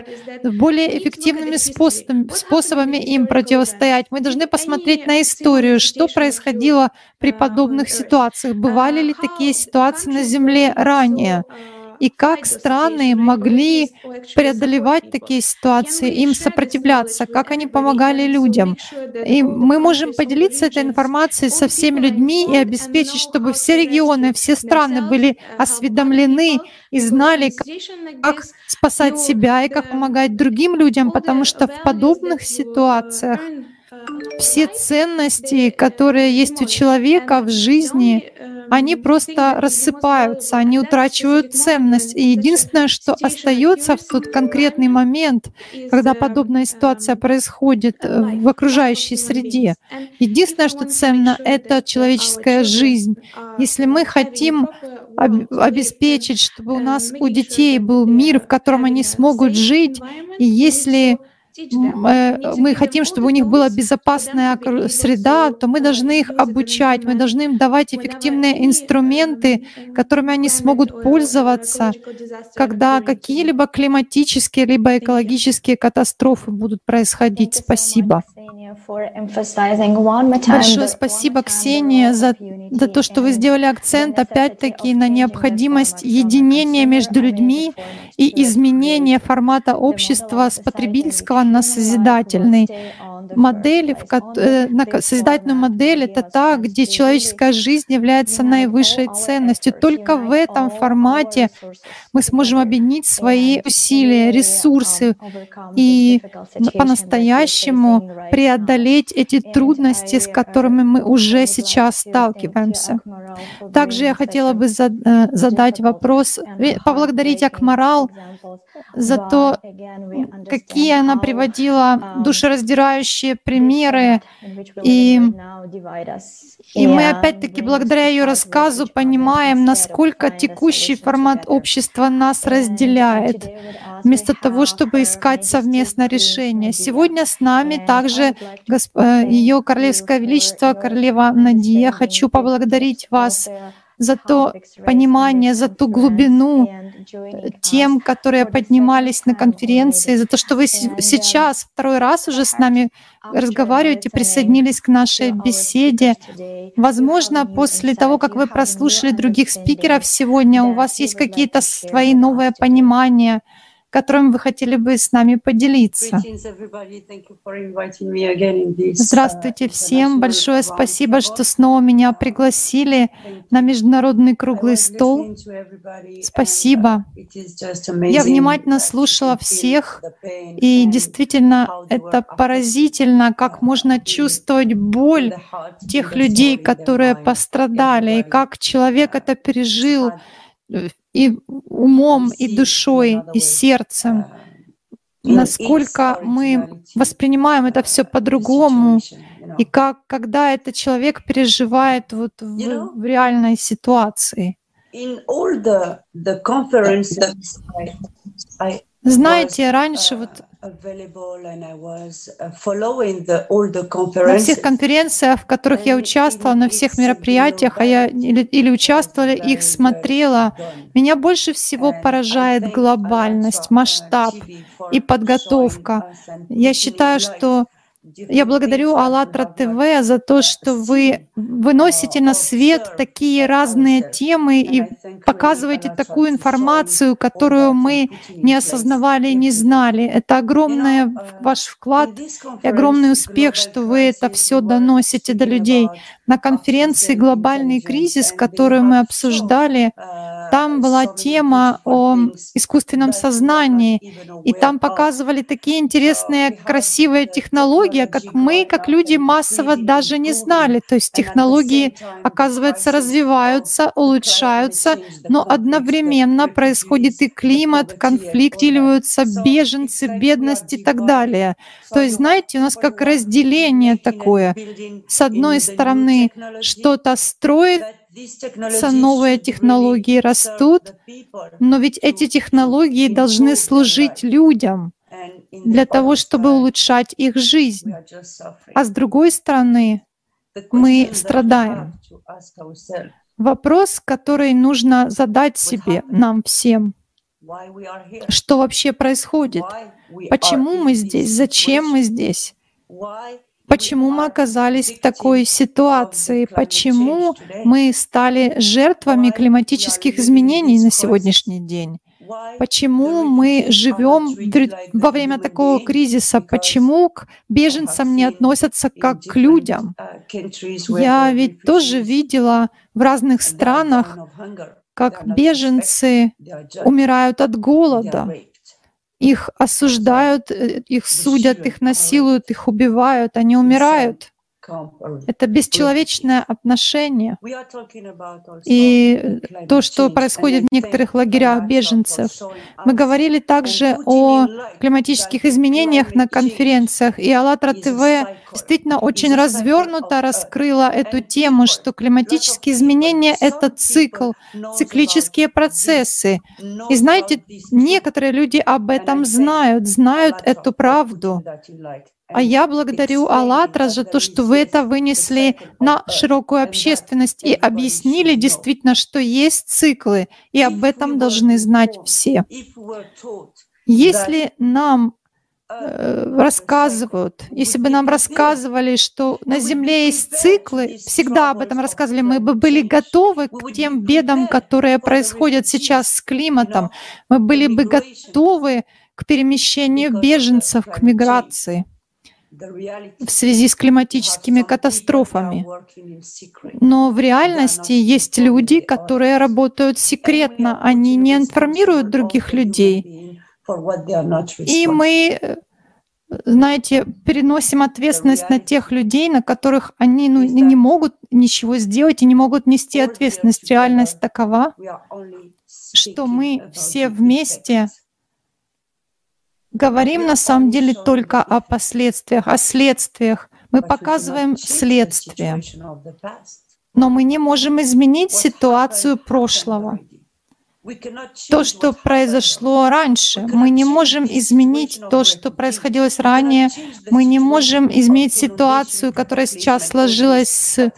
Speaker 1: более эффективными способами, способами им противостоять. Мы должны посмотреть на историю, что происходило при подобных ситуациях. Бывали ли такие ситуации на Земле ранее? И как страны могли преодолевать такие ситуации, им сопротивляться, как они помогали людям. И мы можем поделиться этой информацией со всеми людьми и обеспечить, чтобы все регионы, все страны были осведомлены и знали, как спасать себя и как помогать другим людям, потому что в подобных ситуациях все ценности, которые есть у человека в жизни, они просто рассыпаются, они утрачивают ценность. И единственное, что остается в тот конкретный момент, когда подобная ситуация происходит в окружающей среде, единственное, что ценно, это человеческая жизнь. Если мы хотим обеспечить, чтобы у нас, у детей был мир, в котором они смогут жить, и если мы хотим, чтобы у них была безопасная среда, то мы должны их обучать, мы должны им давать эффективные инструменты, которыми они смогут пользоваться, когда какие-либо климатические либо экологические катастрофы будут происходить. Спасибо. Большое спасибо, Ксения, за, за то, что вы сделали акцент опять-таки на необходимость единения между людьми и изменения формата общества с потребительского на созидательный. модель, в, э, на созидательную модель — это та, где человеческая жизнь является наивысшей ценностью. Только в этом формате мы сможем объединить свои усилия, ресурсы и по-настоящему преодолеть эти трудности, с которыми мы уже сейчас сталкиваемся. Также я хотела бы э, задать вопрос, поблагодарить Акмарал за то, какие она приводила um, душераздирающие примеры. И, и мы опять-таки благодаря ее рассказу понимаем, насколько текущий формат общества нас разделяет, вместо того, чтобы искать совместное решение. Сегодня с нами также. Э, ее Королевское Величество, королева Надия. Хочу поблагодарить вас за то понимание, за ту глубину тем, которые поднимались на конференции, за то, что вы сейчас второй раз уже с нами разговариваете, присоединились к нашей беседе. Возможно, после того, как вы прослушали других спикеров сегодня, у вас есть какие-то свои новые понимания — которым вы хотели бы с нами поделиться. Здравствуйте всем. Большое спасибо, что снова меня пригласили на международный круглый стол. Спасибо. Я внимательно слушала всех, и действительно это поразительно, как можно чувствовать боль тех людей, которые пострадали, и как человек это пережил и умом, и душой, и сердцем, насколько мы воспринимаем это все по-другому, и как, когда этот человек переживает вот в, в реальной ситуации. Знаете, раньше вот Uh, на всех конференциях, в которых я участвовала, на всех мероприятиях, а я или, или участвовала, их смотрела, меня больше всего поражает глобальность, масштаб и подготовка. Я считаю, что я благодарю АЛЛАТРА ТВ за то, что вы выносите на свет такие разные темы и показываете такую информацию, которую мы не осознавали и не знали. Это огромный ваш вклад и огромный успех, что вы это все доносите до людей. На конференции «Глобальный кризис», которую мы обсуждали, там была тема о искусственном сознании, и там показывали такие интересные, красивые технологии, как мы, как люди, массово даже не знали. То есть технологии, оказывается, развиваются, улучшаются, но одновременно происходит и климат, конфликт, усиливаются беженцы, бедность и так далее. То есть, знаете, у нас как разделение такое. С одной стороны, что-то строит, новые технологии растут, но ведь эти технологии должны служить людям для того, чтобы улучшать их жизнь. А с другой стороны, мы страдаем. Вопрос, который нужно задать себе, нам всем. Что вообще происходит? Почему мы здесь? Зачем мы здесь? Почему мы оказались в такой ситуации? Почему мы стали жертвами климатических изменений на сегодняшний день? Почему мы живем во время такого кризиса? Почему к беженцам не относятся как к людям? Я ведь тоже видела в разных странах, как беженцы умирают от голода, их осуждают, э, их судят, их насилуют, их убивают, они умирают. Это бесчеловечное отношение. И то, что происходит в некоторых лагерях беженцев. Мы говорили также о климатических изменениях на конференциях, и АЛЛАТРА ТВ действительно очень развернуто раскрыла эту тему, что климатические изменения — это цикл, циклические процессы. И знаете, некоторые люди об этом знают, знают эту правду. А я благодарю АЛЛАТРА за то, что вы это вынесли на широкую общественность и объяснили действительно, что есть циклы, и об этом должны знать все. Если нам э, рассказывают, если бы нам рассказывали, что на Земле есть циклы, всегда об этом рассказывали, мы бы были готовы к тем бедам, которые происходят сейчас с климатом, мы были бы готовы к перемещению беженцев, к миграции в связи с климатическими катастрофами. Но в реальности есть люди, которые работают секретно, они не информируют других людей. И мы, э, знаете, переносим ответственность на тех людей, на которых они ну, не могут ничего сделать и не могут нести ответственность. Реальность такова, что мы все вместе говорим на самом деле только о последствиях, о следствиях. Мы показываем следствие, но мы не можем изменить ситуацию прошлого. То, что произошло раньше, мы не можем изменить то, что происходило ранее. Мы не можем изменить ситуацию, которая сейчас сложилась с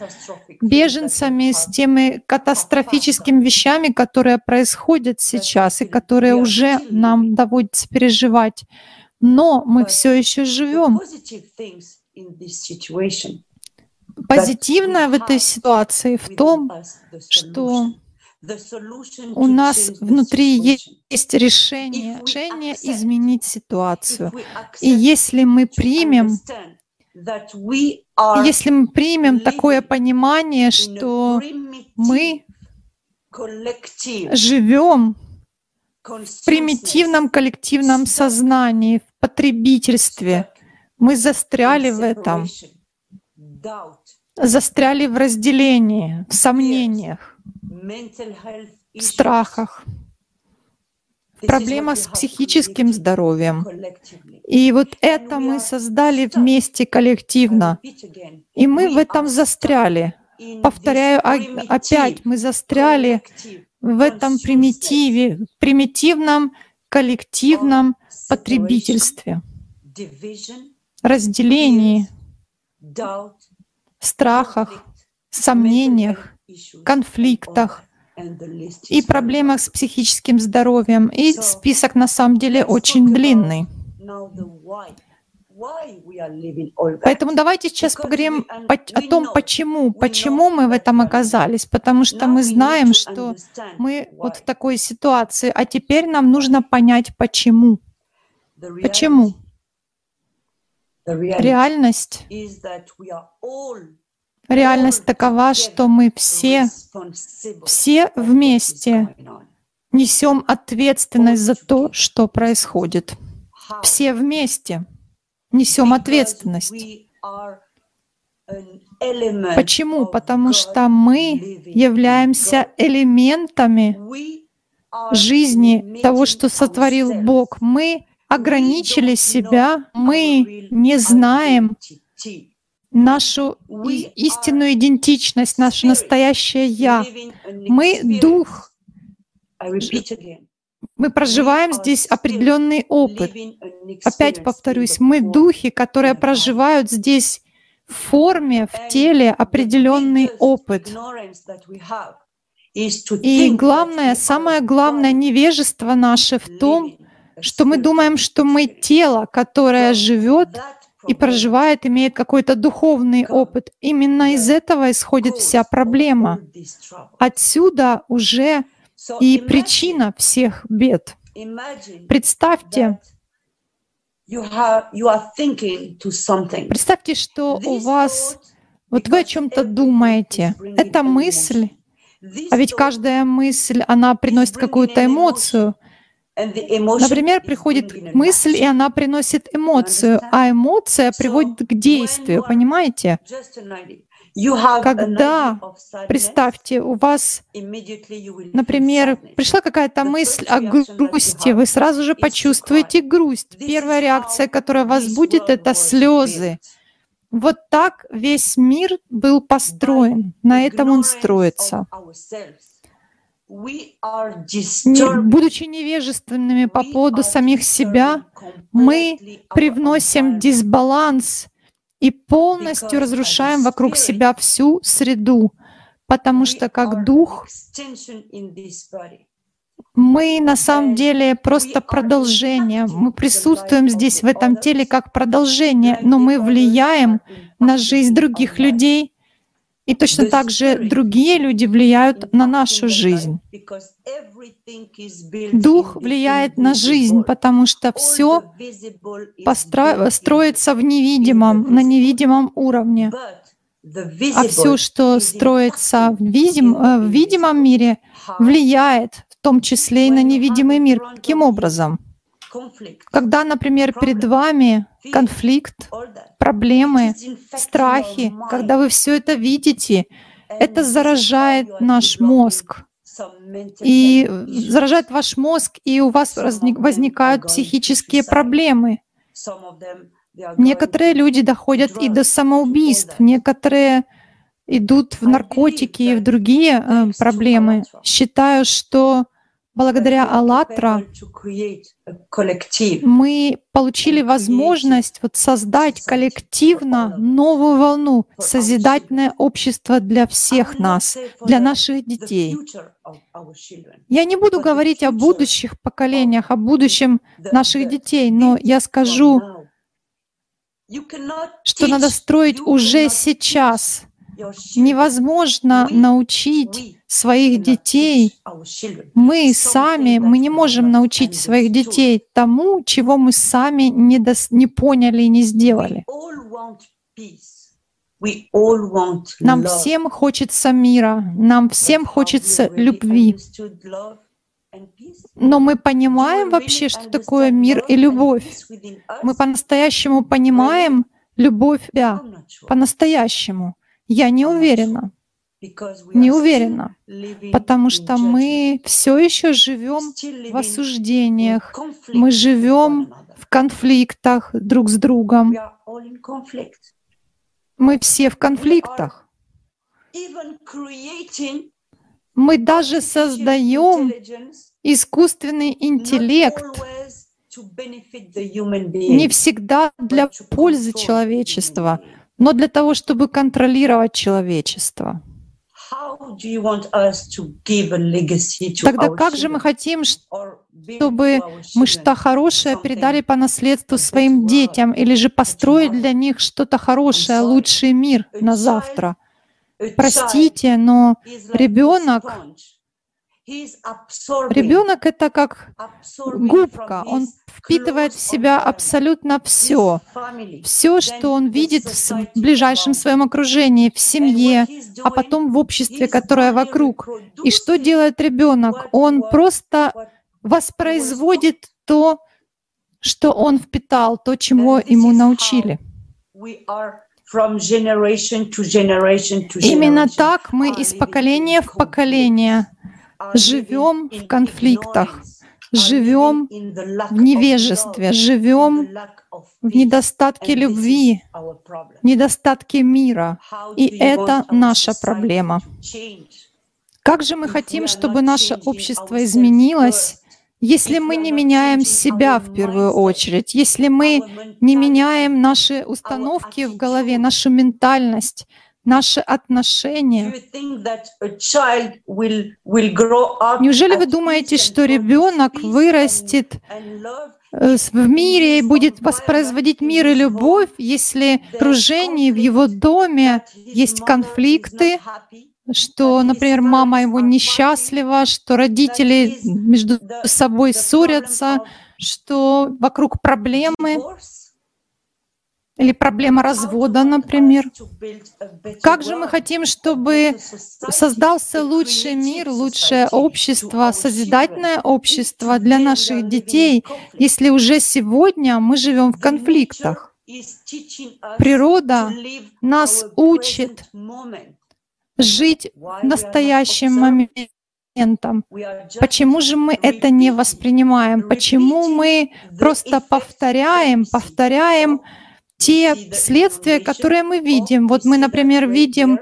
Speaker 1: беженцами, с теми катастрофическими вещами, которые происходят сейчас и которые уже нам доводится переживать. Но мы все еще живем. Позитивное в этой ситуации в том, что у нас внутри есть решение, решение изменить ситуацию. И если мы примем, если мы примем такое понимание, что мы живем в примитивном коллективном сознании, в потребительстве, мы застряли в этом, застряли в разделении, в сомнениях в страхах, проблемах с психическим здоровьем. И вот это мы создали вместе коллективно. И мы в этом застряли. Повторяю опять, мы застряли в этом примитиве, примитивном коллективном потребительстве, разделении, страхах, сомнениях, конфликтах и проблемах с психическим здоровьем. И список на самом деле очень длинный. Поэтому давайте сейчас поговорим о том, почему, почему мы в этом оказались. Потому что мы знаем, что мы вот в такой ситуации, а теперь нам нужно понять, почему. Почему? Реальность Реальность такова, что мы все, все вместе несем ответственность за то, что происходит. Все вместе несем ответственность. Почему? Потому что мы являемся элементами жизни того, что сотворил Бог. Мы ограничили себя, мы не знаем нашу истинную идентичность, наше настоящее «Я». Мы — Дух. Мы проживаем здесь определенный опыт. Опять повторюсь, мы духи, которые проживают здесь в форме, в теле определенный опыт. И главное, самое главное невежество наше в том, что мы думаем, что мы тело, которое живет и проживает, имеет какой-то духовный опыт. Именно из этого исходит вся проблема. Отсюда уже и причина всех бед. Представьте, представьте, что у вас, вот вы о чем-то думаете. Эта мысль, а ведь каждая мысль, она приносит какую-то эмоцию — Например, приходит мысль, и она приносит эмоцию, а эмоция приводит к действию, понимаете? Когда, представьте, у вас, например, пришла какая-то мысль о грусти, вы сразу же почувствуете грусть. Первая реакция, которая вас будет, это слезы. Вот так весь мир был построен, на этом он строится будучи невежественными по поводу самих себя, мы привносим дисбаланс и полностью разрушаем вокруг себя всю среду, потому что как дух мы на самом деле просто продолжение. Мы присутствуем здесь, в этом теле, как продолжение, но мы влияем на жизнь других людей, и точно так же другие люди влияют на нашу жизнь. Дух влияет на жизнь, потому что все постро... строится в невидимом, на невидимом уровне. А все, что строится в, видим... Э, в видимом мире, влияет в том числе и на невидимый мир. Каким образом? Когда, например, перед вами конфликт, проблемы, страхи, когда вы все это видите, это заражает наш мозг. и заражает ваш мозг, и у вас возникают психические проблемы. Некоторые люди доходят и до самоубийств, некоторые идут в наркотики и в другие э, проблемы. Считаю, что благодаря «АЛЛАТРА» мы получили возможность вот создать коллективно новую волну, созидательное общество для всех нас, для наших детей. Я не буду говорить о будущих поколениях, о будущем наших детей, но я скажу, что надо строить уже сейчас. Невозможно научить своих детей. Мы сами, мы не можем научить своих детей тому, чего мы сами не, дос, не поняли и не сделали. Нам всем хочется мира, нам всем хочется любви. Но мы понимаем вообще, что такое мир и любовь. Мы по-настоящему понимаем любовь, да, по-настоящему. Я не уверена. Не уверена, потому что мы все еще живем в осуждениях, мы живем в конфликтах друг с другом. Мы все в конфликтах. Мы даже создаем искусственный интеллект. не всегда для пользы человечества, но для того, чтобы контролировать человечество. Тогда как же мы хотим, чтобы мы что хорошее передали по наследству своим детям или же построить для них что-то хорошее, лучший мир на завтра? Простите, но ребенок Ребенок это как губка, он впитывает в себя абсолютно все, все, что он видит в ближайшем своем окружении, в семье, а потом в обществе, которое вокруг. И что делает ребенок? Он просто воспроизводит то, что он впитал, то, чему ему научили. Именно так мы из поколения в поколение живем в конфликтах, живем в невежестве, живем в недостатке любви, недостатке мира. И это наша проблема. Как же мы хотим, чтобы наше общество изменилось, если мы не меняем себя в первую очередь, если мы не меняем наши установки в голове, нашу ментальность, наши отношения. Неужели вы думаете, что ребенок вырастет э, в мире и будет воспроизводить мир и любовь, если в окружении, в его доме есть конфликты, что, например, мама его несчастлива, что родители между собой ссорятся, что вокруг проблемы или проблема развода, например. Как же мы хотим, чтобы создался лучший мир, лучшее общество, созидательное общество для наших детей, если уже сегодня мы живем в конфликтах? Природа нас учит жить в настоящем моменте Почему же мы это не воспринимаем? Почему мы просто повторяем, повторяем те следствия, которые мы видим. Вот мы, например, видим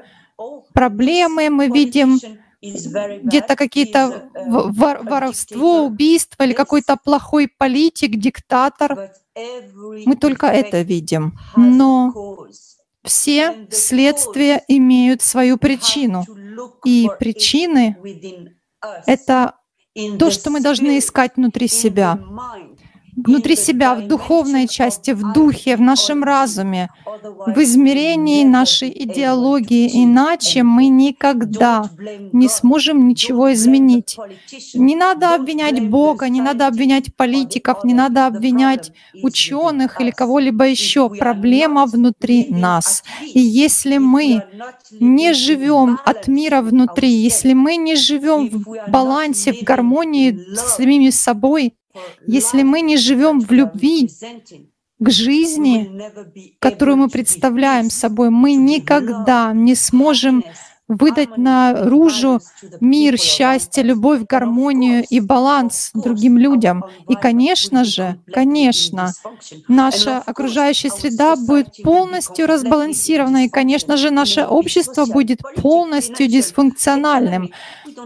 Speaker 1: проблемы, мы видим где-то какие-то воровство, убийство или какой-то плохой политик, диктатор. Мы только это видим. Но все следствия имеют свою причину. И причины — это то, что мы должны искать внутри себя внутри себя, в духовной части, в духе, в нашем разуме, в измерении нашей идеологии. Иначе мы никогда не сможем ничего изменить. Не надо обвинять Бога, не надо обвинять политиков, не надо обвинять ученых или кого-либо еще. Проблема внутри нас. И если мы не живем от мира внутри, если мы не живем в балансе, в гармонии с самими собой, если мы не живем в любви к жизни, которую мы представляем собой, мы никогда не сможем выдать наружу мир, счастье, любовь, гармонию и баланс другим людям. И, конечно же, конечно, наша окружающая среда будет полностью разбалансирована, и, конечно же, наше общество будет полностью дисфункциональным.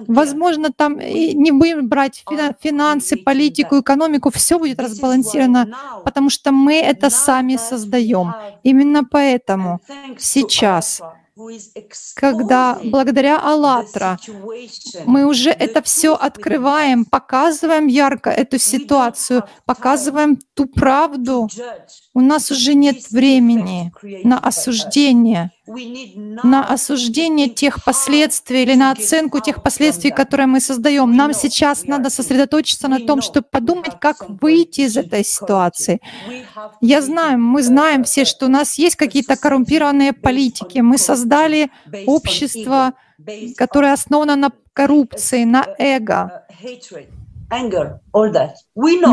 Speaker 1: Возможно, там не будем брать финансы, политику, экономику, все будет разбалансировано, потому что мы это сами создаем. Именно поэтому сейчас когда благодаря «АЛЛАТРА» мы уже это все открываем, показываем ярко эту ситуацию, показываем ту правду, у нас уже нет времени на осуждение, на осуждение тех последствий или на оценку тех последствий, которые мы создаем. Нам сейчас надо сосредоточиться на том, чтобы подумать, как выйти из этой ситуации. Я знаю, мы знаем все, что у нас есть какие-то коррумпированные политики. Мы создали общество, которое основано на коррупции, на эго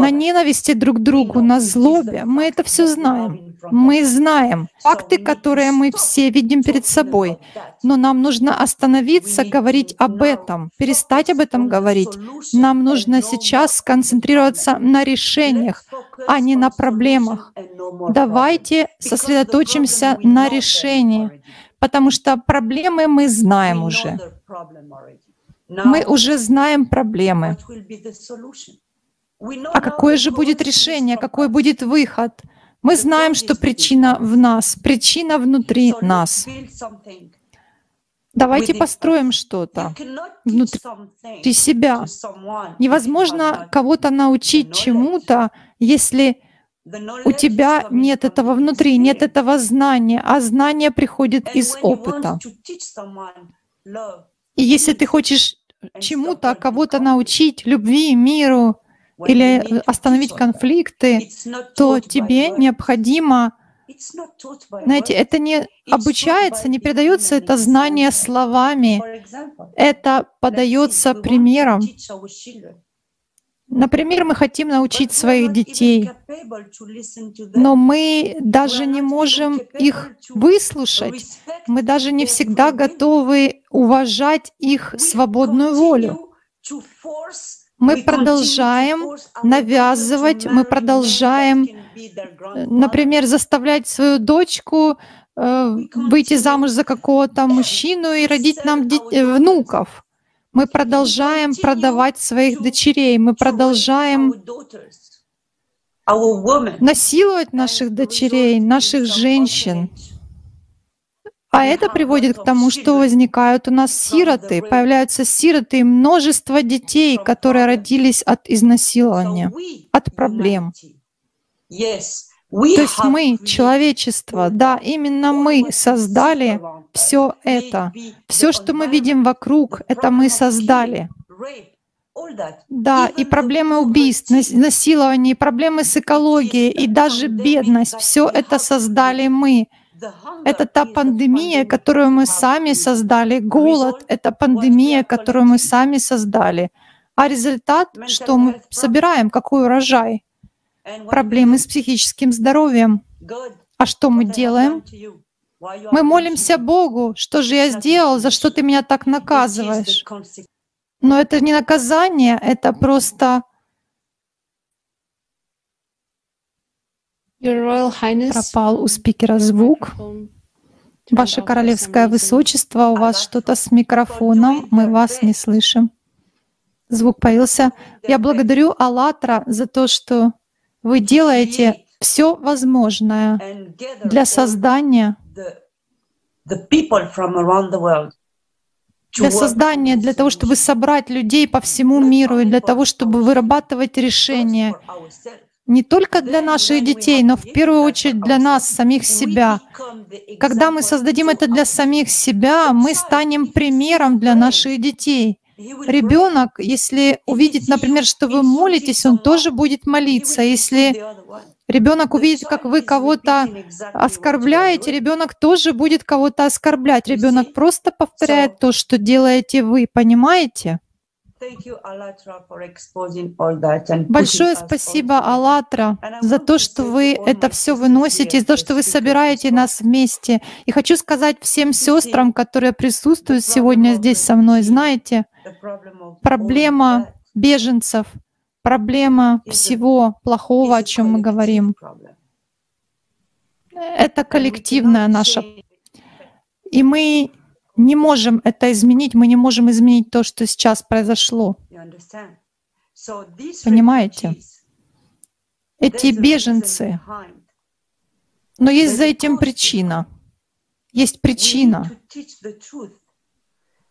Speaker 1: на ненависти друг к другу, на злобе. Мы это все знаем. Мы знаем факты, которые мы все видим перед собой. Но нам нужно остановиться, говорить об этом, перестать об этом говорить. Нам нужно сейчас сконцентрироваться на решениях, а не на проблемах. Давайте сосредоточимся на решении, потому что проблемы мы знаем уже. Мы уже знаем проблемы. А какое же будет решение, какой будет выход? Мы знаем, что причина в нас, причина внутри нас. Давайте построим что-то внутри себя. Невозможно кого-то научить чему-то, если у тебя нет этого внутри, нет этого знания, а знание приходит из опыта. И если ты хочешь чему-то, кого-то научить, любви, миру или остановить конфликты, то тебе необходимо, знаете, это не обучается, не передается это знание словами, это подается примером. Например, мы хотим научить своих детей, но мы даже не можем их выслушать. Мы даже не всегда готовы уважать их свободную волю. Мы продолжаем навязывать, мы продолжаем, например, заставлять свою дочку э, выйти замуж за какого-то мужчину и родить нам внуков. Мы продолжаем продавать своих дочерей, мы продолжаем насиловать наших дочерей, наших женщин. А это приводит к тому, что возникают у нас сироты, появляются сироты и множество детей, которые родились от изнасилования, от проблем. То есть мы, человечество, да, именно мы создали все это. Все, что мы видим вокруг, это мы создали. Да, и проблемы убийств, насилования, и проблемы с экологией, и даже бедность, все это создали мы. Это та пандемия, которую мы сами создали. Голод — это пандемия, которую мы сами создали. А результат, что мы собираем, какой урожай? Проблемы с психическим здоровьем. А что мы делаем? Мы молимся Богу, что же я сделал, за что ты меня так наказываешь? Но это не наказание, это просто пропал у спикера звук. Ваше Королевское Высочество, у вас что-то с микрофоном, мы вас не слышим. Звук появился. Я благодарю Аллатра за то, что вы делаете все возможное для создания для создания, для того, чтобы собрать людей по всему миру и для того, чтобы вырабатывать решения не только для наших детей, но в первую очередь для нас, самих себя. Когда мы создадим это для самих себя, мы станем примером для наших детей. Ребенок, если увидит, например, что вы молитесь, он тоже будет молиться. Если ребенок увидит, как вы кого-то оскорбляете, ребенок тоже будет кого-то оскорблять. Ребенок просто повторяет то, что делаете вы, понимаете? Большое спасибо, Аллатра, за то, что вы это все выносите, за то, что вы собираете нас вместе. И хочу сказать всем сестрам, которые присутствуют сегодня здесь со мной, знаете, проблема беженцев, проблема всего плохого, о чем мы говорим, это коллективная наша. И мы не можем это изменить, мы не можем изменить то, что сейчас произошло. Понимаете? Эти беженцы. Но есть за этим причина. Есть причина.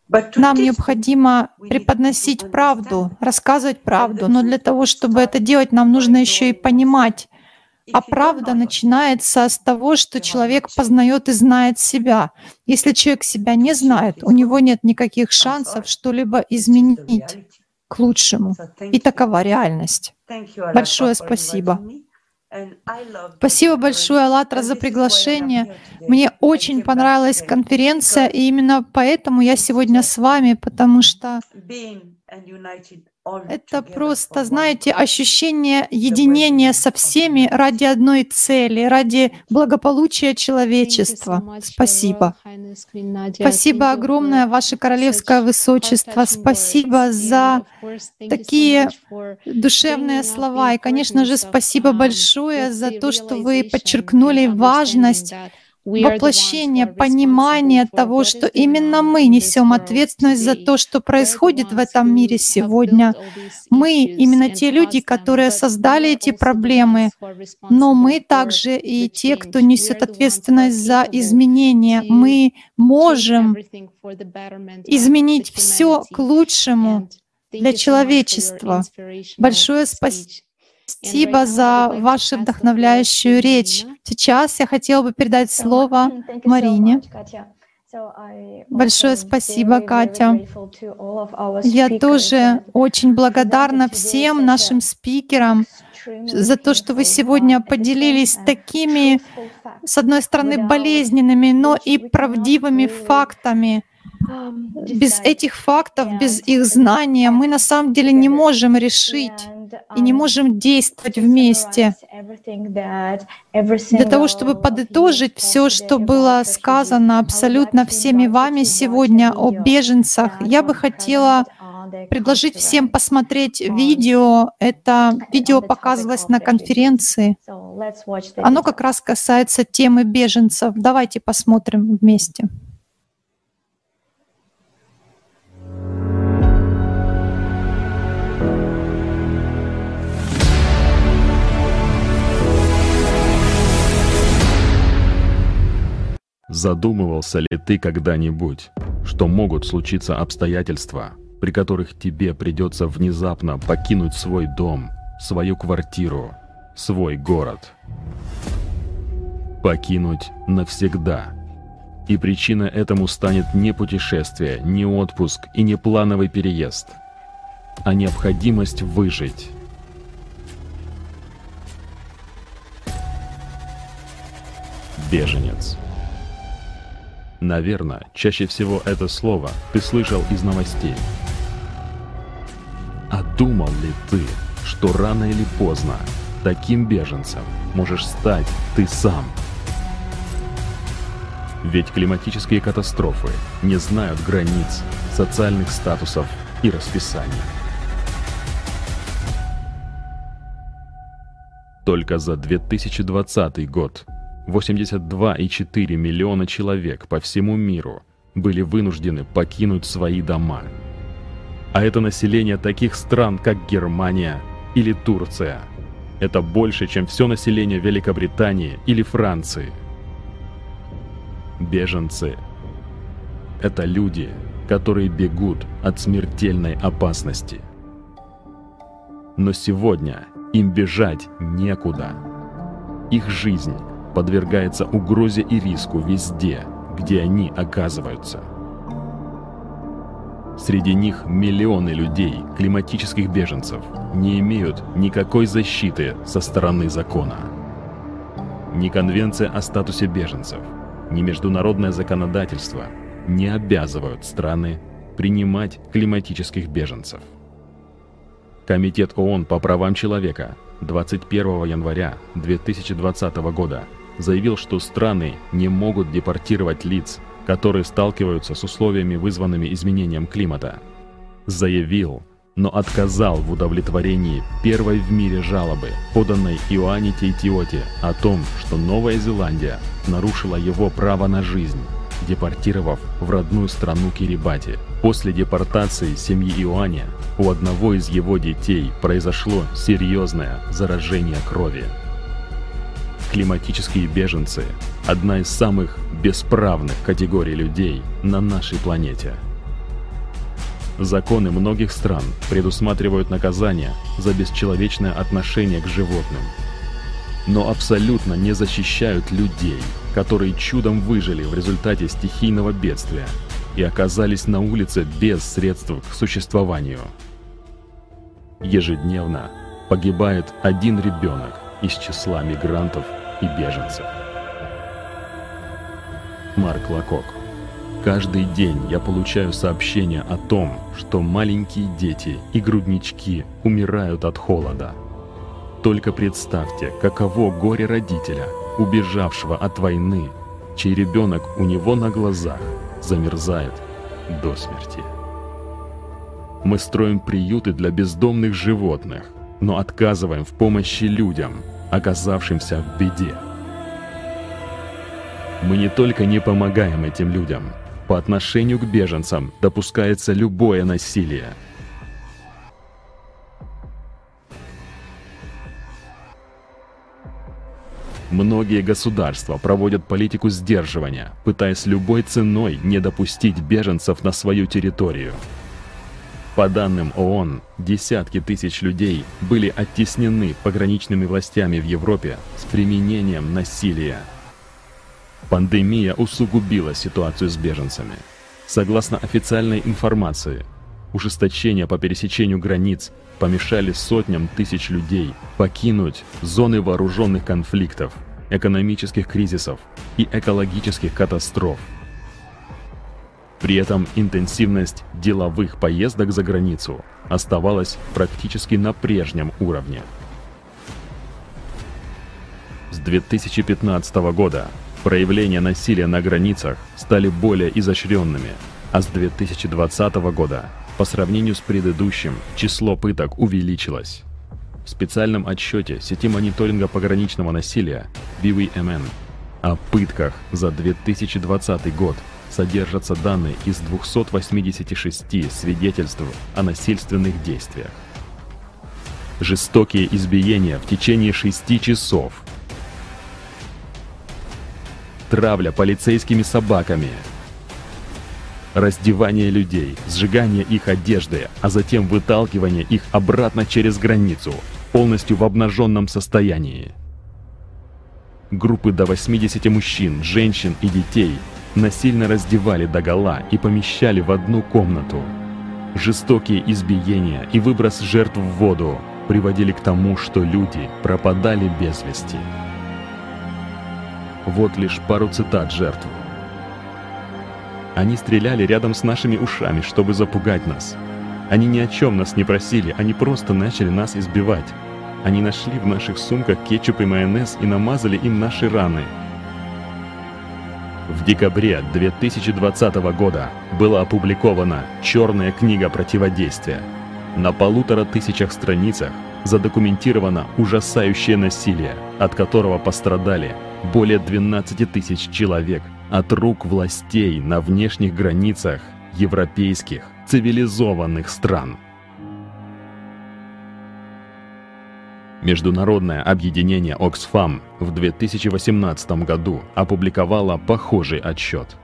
Speaker 1: Нам необходимо преподносить правду, рассказывать правду, но для того, чтобы это делать, нам нужно еще и понимать, а правда начинается с того, что человек познает и знает себя. Если человек себя не знает, у него нет никаких шансов что-либо изменить к лучшему. И такова реальность. Большое спасибо. Спасибо большое, Аллатра, за приглашение. Мне очень понравилась конференция, и именно поэтому я сегодня с вами, потому что это просто, знаете, ощущение единения со всеми ради одной цели, ради благополучия человечества. Спасибо. Спасибо огромное, Ваше Королевское Высочество. Спасибо за такие душевные слова. И, конечно же, спасибо большое за то, что вы подчеркнули важность воплощение, понимание того, что именно мы несем ответственность за то, что происходит в этом мире сегодня. Мы именно те люди, которые создали эти проблемы, но мы также и те, кто несет ответственность за изменения. Мы можем изменить все к лучшему для человечества. Большое спасибо Спасибо за вашу вдохновляющую речь. Сейчас я хотела бы передать слово Марине. Большое спасибо, Катя. Я тоже очень благодарна всем нашим спикерам за то, что вы сегодня поделились такими, с одной стороны, болезненными, но и правдивыми фактами. Без этих фактов, без их знания мы на самом деле не можем решить и не можем действовать вместе. Для того, чтобы подытожить все, что было сказано абсолютно всеми вами сегодня о беженцах, я бы хотела предложить всем посмотреть видео. Это видео показывалось на конференции. Оно как раз касается темы беженцев. Давайте посмотрим вместе.
Speaker 4: Задумывался ли ты когда-нибудь, что могут случиться обстоятельства, при которых тебе придется внезапно покинуть свой дом, свою квартиру, свой город? Покинуть навсегда. И причина этому станет не путешествие, не отпуск и не плановый переезд, а необходимость выжить. Беженец. Наверное, чаще всего это слово ты слышал из новостей. А думал ли ты, что рано или поздно таким беженцем можешь стать ты сам? Ведь климатические катастрофы не знают границ, социальных статусов и расписаний. Только за 2020 год 82,4 миллиона человек по всему миру были вынуждены покинуть свои дома. А это население таких стран, как Германия или Турция. Это больше, чем все население Великобритании или Франции. Беженцы – это люди, которые бегут от смертельной опасности. Но сегодня им бежать некуда. Их жизнь – подвергается угрозе и риску везде, где они оказываются. Среди них миллионы людей, климатических беженцев, не имеют никакой защиты со стороны закона. Ни Конвенция о статусе беженцев, ни международное законодательство не обязывают страны принимать климатических беженцев – Комитет ООН по правам человека 21 января 2020 года заявил, что страны не могут депортировать лиц, которые сталкиваются с условиями, вызванными изменением климата. Заявил, но отказал в удовлетворении первой в мире жалобы, поданной Иоанне Тейтиоте о том, что Новая Зеландия нарушила его право на жизнь, депортировав в родную страну Кирибати. После депортации семьи Иоанне у одного из его детей произошло серьезное заражение крови. Климатические беженцы – одна из самых бесправных категорий людей на нашей планете – Законы многих стран предусматривают наказание за бесчеловечное отношение к животным, но абсолютно не защищают людей, которые чудом выжили в результате стихийного бедствия и оказались на улице без средств к существованию. Ежедневно погибает один ребенок из числа мигрантов и беженцев. Марк Лакок Каждый день я получаю сообщения о том, что маленькие дети и груднички умирают от холода. Только представьте, каково горе родителя, убежавшего от войны, чей ребенок у него на глазах замерзает до смерти. Мы строим приюты для бездомных животных, но отказываем в помощи людям, оказавшимся в беде. Мы не только не помогаем этим людям – по отношению к беженцам допускается любое насилие. Многие государства проводят политику сдерживания, пытаясь любой ценой не допустить беженцев на свою территорию. По данным ООН, десятки тысяч людей были оттеснены пограничными властями в Европе с применением насилия. Пандемия усугубила ситуацию с беженцами. Согласно официальной информации, ужесточения по пересечению границ помешали сотням тысяч людей покинуть зоны вооруженных конфликтов, экономических кризисов и экологических катастроф. При этом интенсивность деловых поездок за границу оставалась практически на прежнем уровне. С 2015 года проявления насилия на границах стали более изощренными, а с 2020 года по сравнению с предыдущим число пыток увеличилось. В специальном отчете сети мониторинга пограничного насилия BVMN о пытках за 2020 год содержатся данные из 286 свидетельств о насильственных действиях. Жестокие избиения в течение 6 часов – травля полицейскими собаками, раздевание людей, сжигание их одежды, а затем выталкивание их обратно через границу, полностью в обнаженном состоянии. Группы до 80 мужчин, женщин и детей насильно раздевали догола и помещали в одну комнату. Жестокие избиения и выброс жертв в воду приводили к тому, что люди пропадали без вести. Вот лишь пару цитат жертв. Они стреляли рядом с нашими ушами, чтобы запугать нас. Они ни о чем нас не просили, они просто начали нас избивать. Они нашли в наших сумках кетчуп и майонез и намазали им наши раны. В декабре 2020 года была опубликована «Черная книга противодействия». На полутора тысячах страницах задокументировано ужасающее насилие, от которого пострадали более 12 тысяч человек от рук властей на внешних границах европейских цивилизованных стран. Международное объединение Oxfam в 2018 году опубликовало похожий отчет.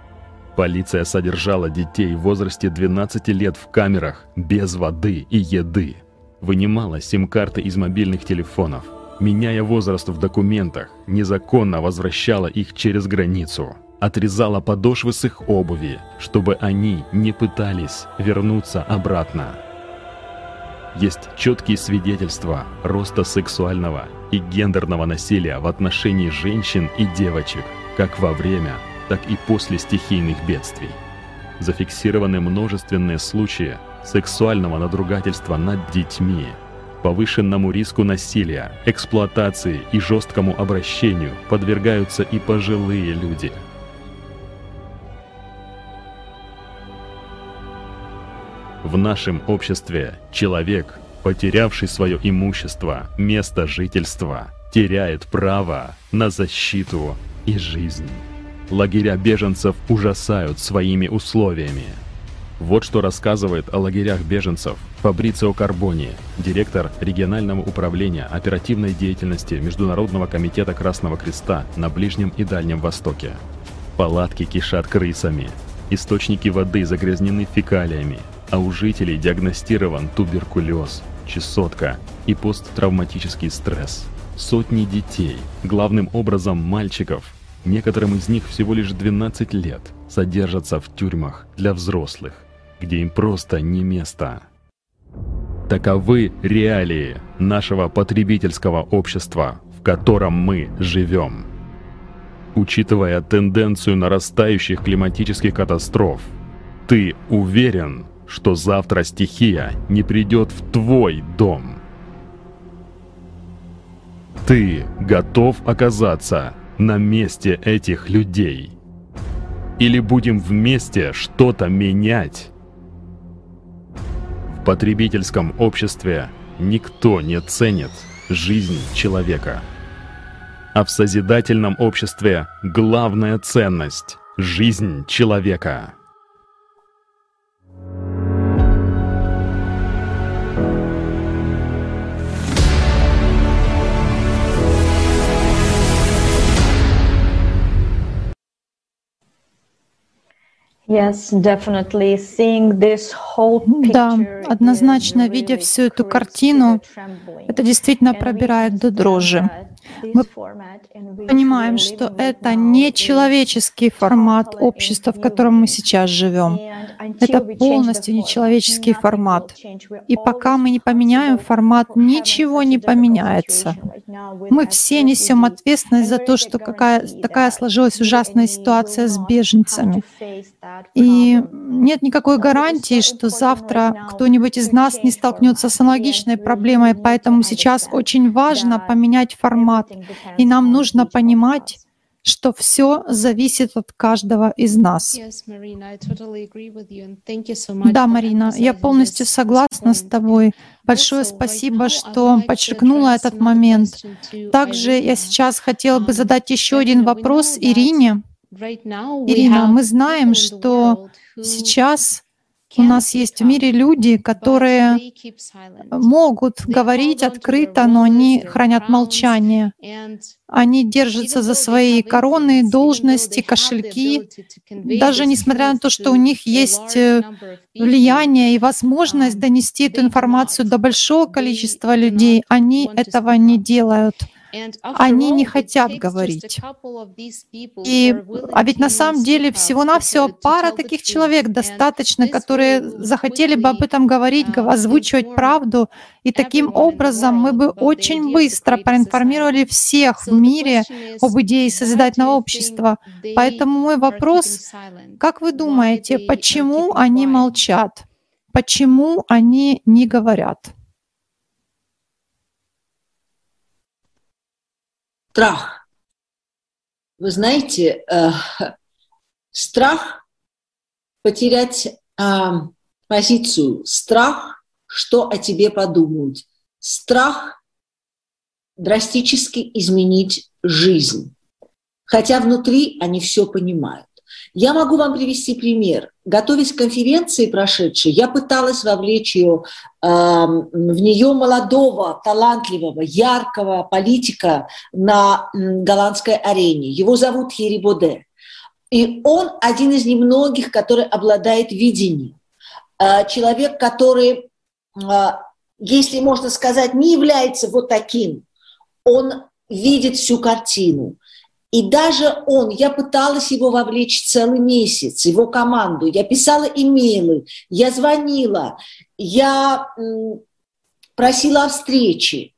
Speaker 4: Полиция содержала детей в возрасте 12 лет в камерах без воды и еды, вынимала сим-карты из мобильных телефонов – меняя возраст в документах, незаконно возвращала их через границу, отрезала подошвы с их обуви, чтобы они не пытались вернуться обратно. Есть четкие свидетельства роста сексуального и гендерного насилия в отношении женщин и девочек, как во время, так и после стихийных бедствий. Зафиксированы множественные случаи сексуального надругательства над детьми, Повышенному риску насилия, эксплуатации и жесткому обращению подвергаются и пожилые люди. В нашем обществе человек, потерявший свое имущество, место жительства, теряет право на защиту и жизнь. Лагеря беженцев ужасают своими условиями. Вот что рассказывает о лагерях беженцев Фабрицио Карбони, директор регионального управления оперативной деятельности Международного комитета Красного Креста на Ближнем и Дальнем Востоке. Палатки кишат крысами, источники воды загрязнены фекалиями, а у жителей диагностирован туберкулез, чесотка и посттравматический стресс. Сотни детей, главным образом мальчиков, некоторым из них всего лишь 12 лет, содержатся в тюрьмах для взрослых, где им просто не место. Таковы реалии нашего потребительского общества, в котором мы живем. Учитывая тенденцию нарастающих климатических катастроф, ты уверен, что завтра стихия не придет в твой дом. Ты готов оказаться на месте этих людей? Или будем вместе что-то менять? В потребительском обществе никто не ценит жизнь человека. А в созидательном обществе главная ценность – жизнь человека.
Speaker 1: Да, однозначно, видя всю эту картину, это действительно пробирает до дрожи. Мы понимаем, что это не человеческий формат общества, в котором мы сейчас живем. Это полностью нечеловеческий формат. И пока мы не поменяем формат, ничего не поменяется. Мы все несем ответственность за то, что какая, такая сложилась ужасная ситуация с беженцами. И нет никакой гарантии, что завтра кто-нибудь из нас не столкнется с аналогичной проблемой, поэтому сейчас очень важно поменять формат. И нам нужно понимать, что все зависит от каждого из нас. Да, Марина, я полностью согласна с тобой. Большое спасибо, что подчеркнула этот момент. Также я сейчас хотела бы задать еще один вопрос Ирине. Ирина, мы знаем, что сейчас у нас есть в мире люди, которые могут говорить открыто, но они хранят молчание. Они держатся за свои короны, должности, кошельки. Даже несмотря на то, что у них есть э, влияние и возможность донести эту информацию до большого количества людей, они этого не делают они не хотят говорить. И, а ведь на самом деле всего-навсего пара таких человек достаточно, которые захотели бы об этом говорить, uh, озвучивать правду. И таким образом мы бы очень быстро проинформировали всех в мире об идее созидательного общества. Поэтому мой вопрос, как вы думаете, почему они молчат? Почему они не говорят?
Speaker 2: Страх. Вы знаете, э, страх потерять э, позицию, страх, что о тебе подумают, страх драстически изменить жизнь. Хотя внутри они все понимают. Я могу вам привести пример. Готовясь к конференции прошедшей, я пыталась вовлечь ее, э, в нее молодого, талантливого, яркого политика на голландской арене. Его зовут Хири Боде. И он один из немногих, который обладает видением. Э, человек, который, э, если можно сказать, не является вот таким. Он видит всю картину. И даже он, я пыталась его вовлечь целый месяц, его команду. Я писала имейлы, я звонила, я просила о встрече.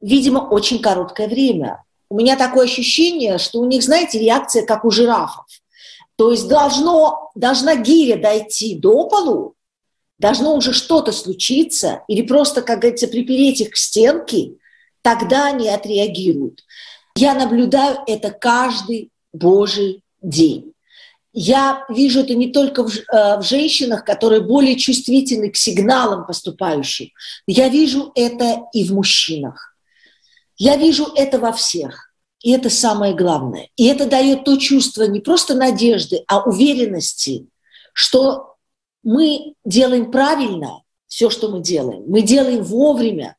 Speaker 2: Видимо, очень короткое время. У меня такое ощущение, что у них, знаете, реакция как у жирафов. То есть должно, должна гиря дойти до полу, должно уже что-то случиться, или просто, как говорится, припереть их к стенке, тогда они отреагируют. Я наблюдаю это каждый Божий день. Я вижу это не только в, э, в женщинах, которые более чувствительны к сигналам поступающим. Я вижу это и в мужчинах. Я вижу это во всех. И это самое главное. И это дает то чувство не просто надежды, а уверенности, что мы делаем правильно все, что мы делаем. Мы делаем вовремя.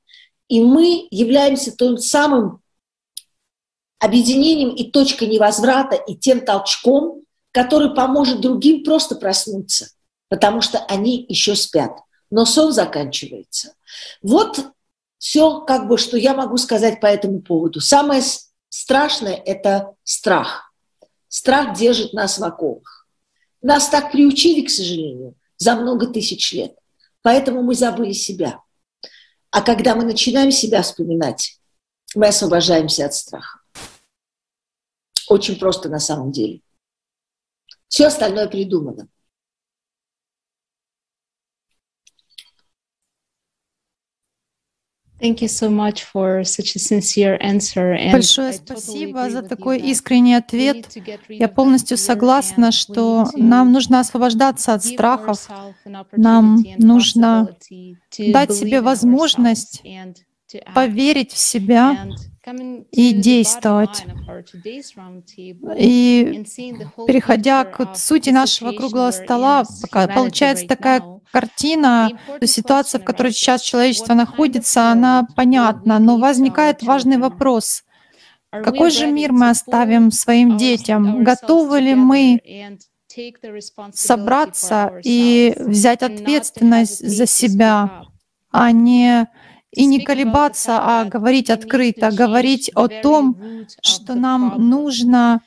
Speaker 2: И мы являемся тем самым объединением и точкой невозврата, и тем толчком, который поможет другим просто проснуться, потому что они еще спят. Но сон заканчивается. Вот все, как бы, что я могу сказать по этому поводу. Самое страшное – это страх. Страх держит нас в оковах. Нас так приучили, к сожалению, за много тысяч лет. Поэтому мы забыли себя. А когда мы начинаем себя вспоминать, мы освобождаемся от страха. Очень просто на самом деле. Все остальное придумано.
Speaker 1: Большое спасибо за такой искренний ответ. Я полностью согласна, что нам нужно освобождаться от страхов, нам нужно дать себе возможность поверить в себя и действовать. И переходя к сути нашего круглого стола, получается такая картина, ситуация, в которой сейчас человечество находится, она понятна, но возникает важный вопрос. Какой же мир мы оставим своим детям? Готовы ли мы собраться и взять ответственность за себя, а не и не колебаться, а говорить открыто, говорить о том, что нам нужно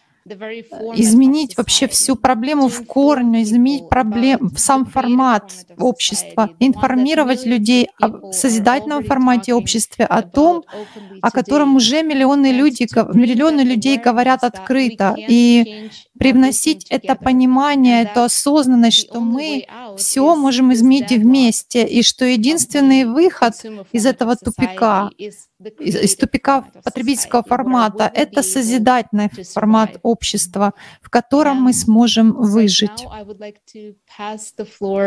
Speaker 1: изменить вообще всю проблему в корне, изменить проблем, сам формат общества, информировать людей о созидательном формате общества, о том, о котором уже миллионы, люди, миллионы людей говорят открыто, и привносить это понимание, эту осознанность, что мы все можем изменить вместе, и что единственный выход из этого тупика из, из тупика потребительского формата. Это созидательный формат общества, в котором мы сможем выжить.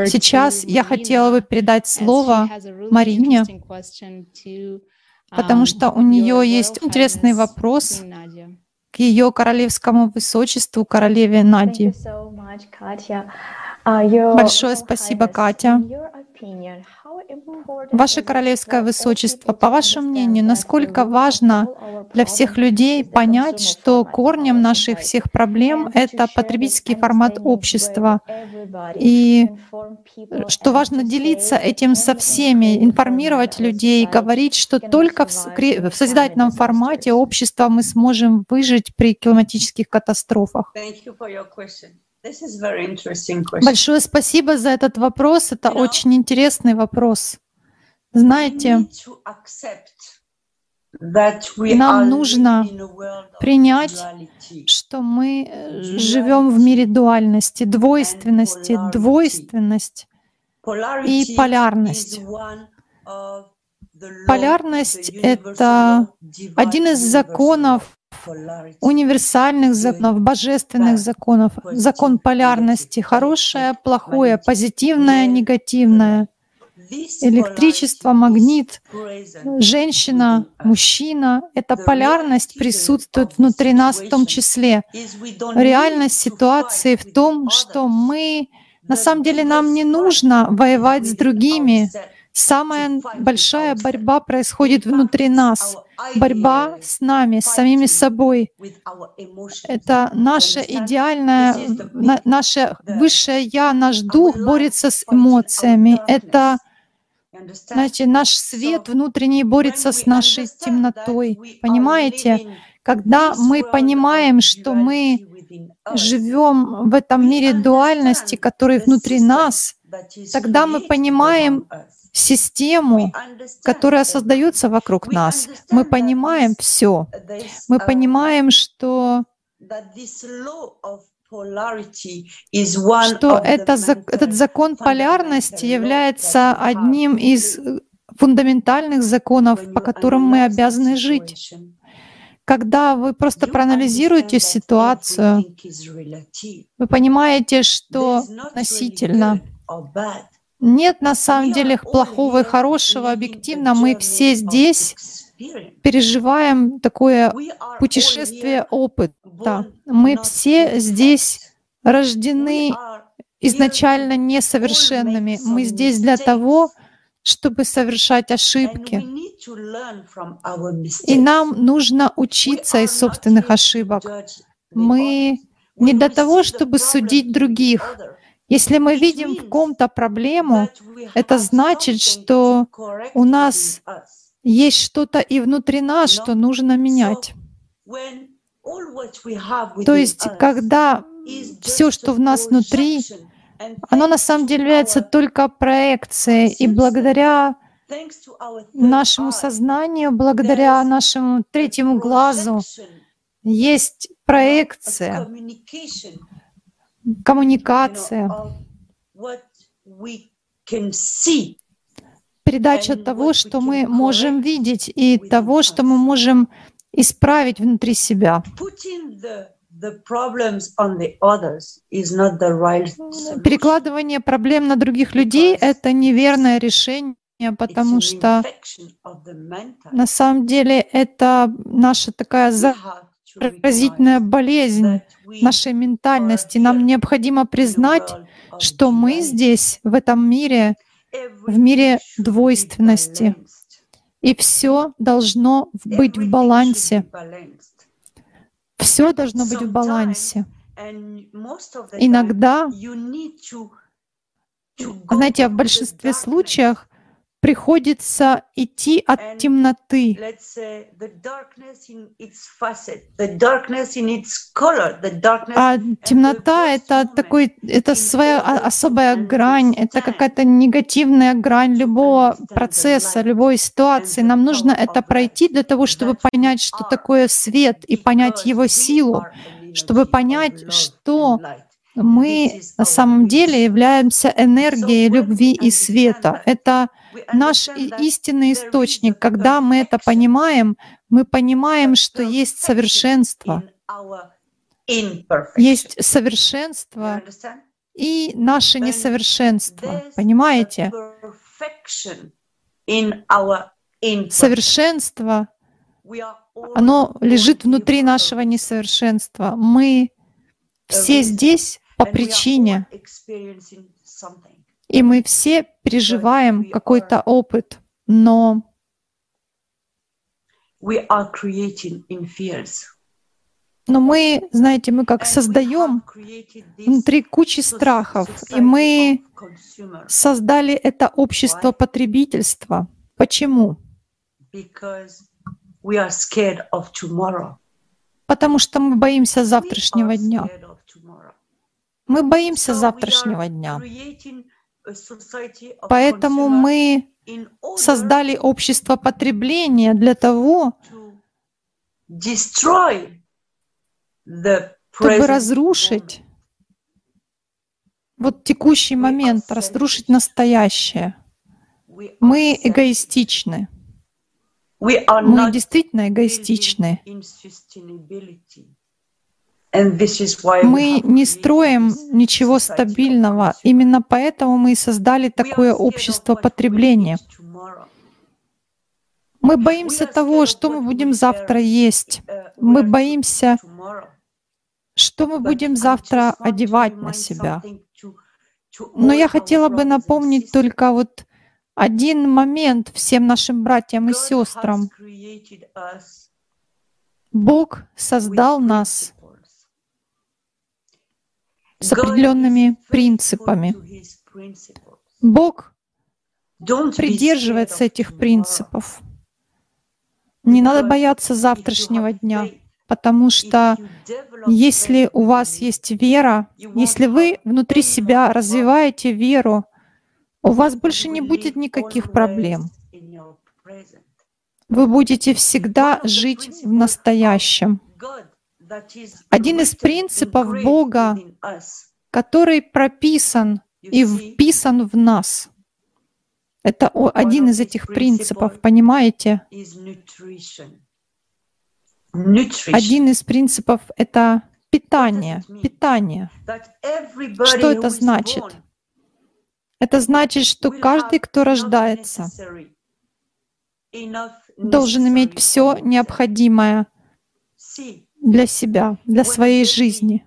Speaker 1: Сейчас я хотела бы передать слово Марине, потому что у нее есть интересный вопрос ее королевскому высочеству, королеве Нади. Большое спасибо, Катя. Ваше Королевское Высочество, по вашему мнению, насколько важно для всех людей понять, что корнем наших всех проблем — это потребительский формат общества, и что важно делиться этим со всеми, информировать людей, говорить, что только в, в созидательном формате общества мы сможем выжить при климатических катастрофах. Большое спасибо за этот вопрос. Это очень интересный вопрос. Знаете, нам нужно принять, что мы э, живем в мире дуальности, двойственности, двойственность и полярность. Полярность — это один из законов универсальных законов, божественных законов, закон полярности, хорошее, плохое, позитивное, негативное, электричество, магнит, женщина, мужчина. Эта полярность присутствует внутри нас в том числе. Реальность ситуации в том, что мы, на самом деле, нам не нужно воевать с другими, Самая большая борьба происходит внутри нас. Борьба с нами, с самими собой. Это наше идеальное, наше высшее Я, наш дух борется с эмоциями. Это знаете, наш свет внутренний борется с нашей темнотой. Понимаете? Когда мы понимаем, что мы живем в этом мире дуальности, который внутри нас, тогда мы понимаем систему, которая создается вокруг нас. Мы понимаем все. Мы понимаем, что что это, этот закон полярности является одним из фундаментальных законов, по которым мы обязаны жить. Когда вы просто проанализируете ситуацию, вы понимаете, что относительно нет на самом деле плохого и хорошего. Объективно мы все здесь переживаем такое путешествие опыта. Мы все здесь рождены изначально несовершенными. Мы здесь для того, чтобы совершать ошибки. И нам нужно учиться из собственных ошибок. Мы не для того, чтобы судить других. Если мы видим в ком-то проблему, это значит, что у нас есть что-то и внутри нас, что нужно менять. То есть, когда все, что в нас внутри, оно на самом деле является только проекцией, и благодаря нашему сознанию, благодаря нашему третьему глазу есть проекция, коммуникация, передача того, что мы можем видеть, и того, что мы можем исправить внутри себя. Перекладывание проблем на других людей — это неверное решение, потому что на самом деле это наша такая заразительная болезнь нашей ментальности. Нам необходимо признать, что мы здесь, в этом мире, в мире двойственности, и все должно быть в балансе. Все должно быть в балансе. Иногда, знаете, в большинстве случаев приходится идти от темноты. А темнота — это такой, это своя особая грань, это какая-то негативная грань любого процесса, любой ситуации. Нам нужно это пройти для того, чтобы понять, что такое свет, и понять его силу, чтобы понять, что мы на самом деле являемся энергией любви и света. Это наш истинный источник. Когда мы это понимаем, мы понимаем, что есть совершенство. Есть совершенство и наше несовершенство. Понимаете? Совершенство, оно лежит внутри нашего несовершенства. Мы все здесь по причине, и мы все переживаем какой-то опыт, но но мы, знаете, мы как создаем внутри кучи страхов, и мы создали это общество потребительства. Почему? Потому что мы боимся завтрашнего дня. Мы боимся завтрашнего дня. Поэтому мы создали общество потребления для того, чтобы разрушить вот текущий момент, разрушить настоящее. Мы эгоистичны. Мы действительно эгоистичны. Мы не строим ничего стабильного. Именно поэтому мы и создали такое общество потребления. Мы боимся того, что мы будем завтра есть. Мы боимся, что мы будем завтра одевать на себя. Но я хотела бы напомнить только вот один момент всем нашим братьям и сестрам. Бог создал нас с определенными принципами. Бог придерживается этих принципов. Не надо бояться завтрашнего дня, потому что если у вас есть вера, если вы внутри себя развиваете веру, у вас больше не будет никаких проблем. Вы будете всегда жить в настоящем. Один из принципов Бога, который прописан и вписан в нас. Это один из этих принципов, понимаете? Один из принципов — это питание. Питание. Что это значит? Это значит, что каждый, кто рождается, должен иметь все необходимое для себя, для своей жизни.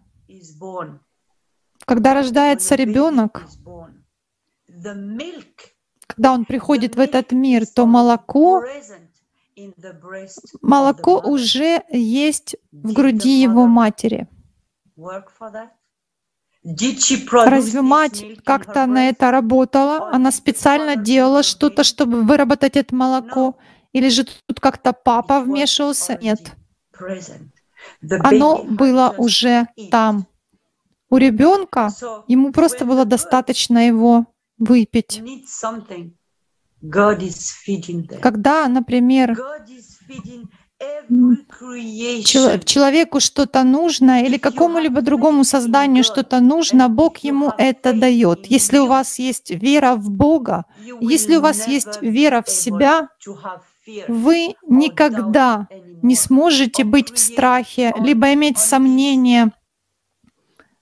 Speaker 1: Когда рождается ребенок, когда он приходит в этот мир, то молоко, молоко уже есть в груди его матери. Разве мать как-то на это работала? Она специально делала что-то, чтобы выработать это молоко? Или же тут как-то папа вмешивался? Нет. Оно было уже там. У ребенка ему просто было достаточно его выпить. Когда, например, человеку что-то нужно или какому-либо другому созданию что-то нужно, Бог ему это дает. Если у вас есть вера в Бога, если у вас есть вера в себя, вы никогда не сможете быть в страхе, либо иметь сомнения,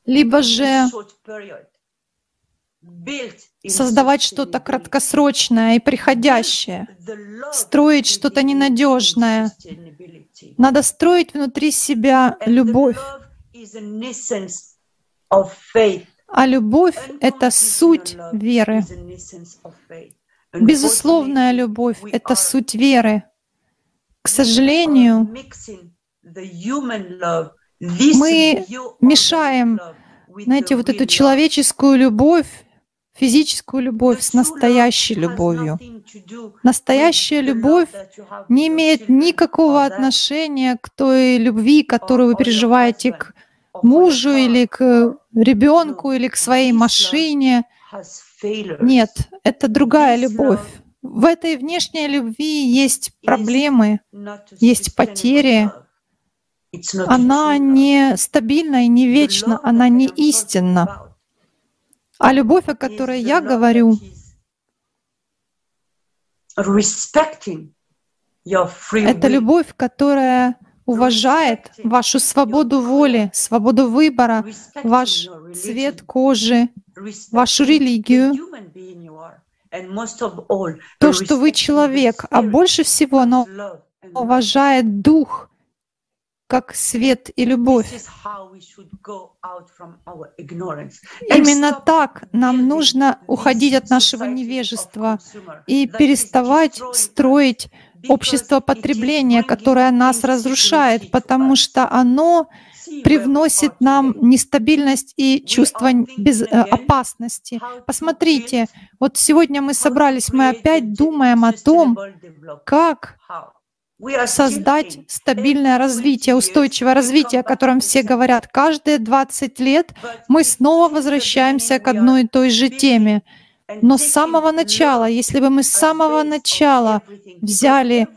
Speaker 1: либо же создавать что-то краткосрочное и приходящее, строить что-то ненадежное. Надо строить внутри себя любовь. А любовь — это суть веры. Безусловная любовь — это суть веры. К сожалению, мы мешаем, знаете, вот эту человеческую любовь физическую любовь с настоящей любовью. Настоящая любовь не имеет никакого отношения к той любви, которую вы переживаете к мужу или к ребенку или к своей машине. Нет, это другая любовь. В этой внешней любви есть проблемы, есть потери. Она не стабильна и не вечна, она не истинна. А любовь, о которой я говорю, это любовь, которая уважает вашу свободу воли, свободу выбора, ваш цвет кожи, вашу религию, то, что вы человек, а больше всего она уважает дух, как свет и любовь. Именно так нам нужно уходить от нашего невежества и переставать строить общество потребления, которое нас разрушает, потому что оно привносит нам нестабильность и чувство без, э, опасности. Посмотрите, вот сегодня мы собрались, мы опять думаем о том, как создать стабильное развитие, устойчивое развитие, о котором все говорят. Каждые 20 лет мы снова возвращаемся к одной и той же теме. Но с самого начала, если бы мы с самого начала взяли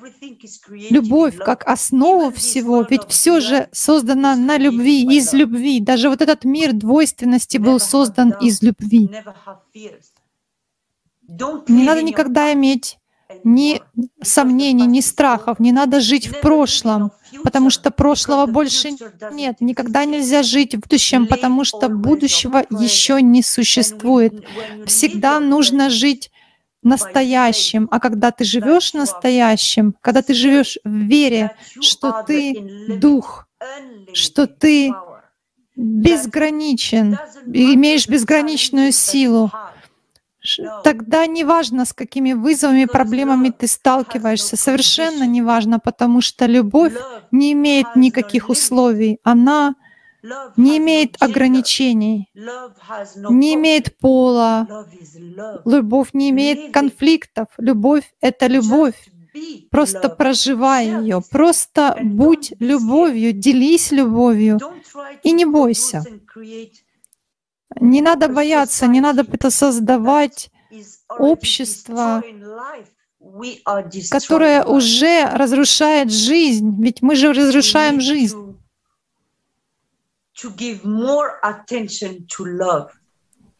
Speaker 1: любовь как основу всего, ведь все же создано на любви, из любви. Даже вот этот мир двойственности был создан из любви. Не надо никогда иметь ни сомнений, ни страхов. Не надо жить в прошлом, потому что прошлого больше нет. Никогда нельзя жить в будущем, потому что будущего еще не существует. Всегда нужно жить настоящим. А когда ты живешь настоящим, когда ты живешь в вере, что ты дух, что ты безграничен, имеешь безграничную силу, тогда неважно, с какими вызовами, проблемами ты сталкиваешься, совершенно неважно, потому что любовь не имеет никаких условий, она не имеет ограничений, не имеет пола, любовь не имеет конфликтов, любовь — это любовь. Просто проживай ее, просто будь любовью, делись любовью и не бойся. Не надо бояться, не надо это создавать общество, которое уже разрушает жизнь, ведь мы же разрушаем жизнь.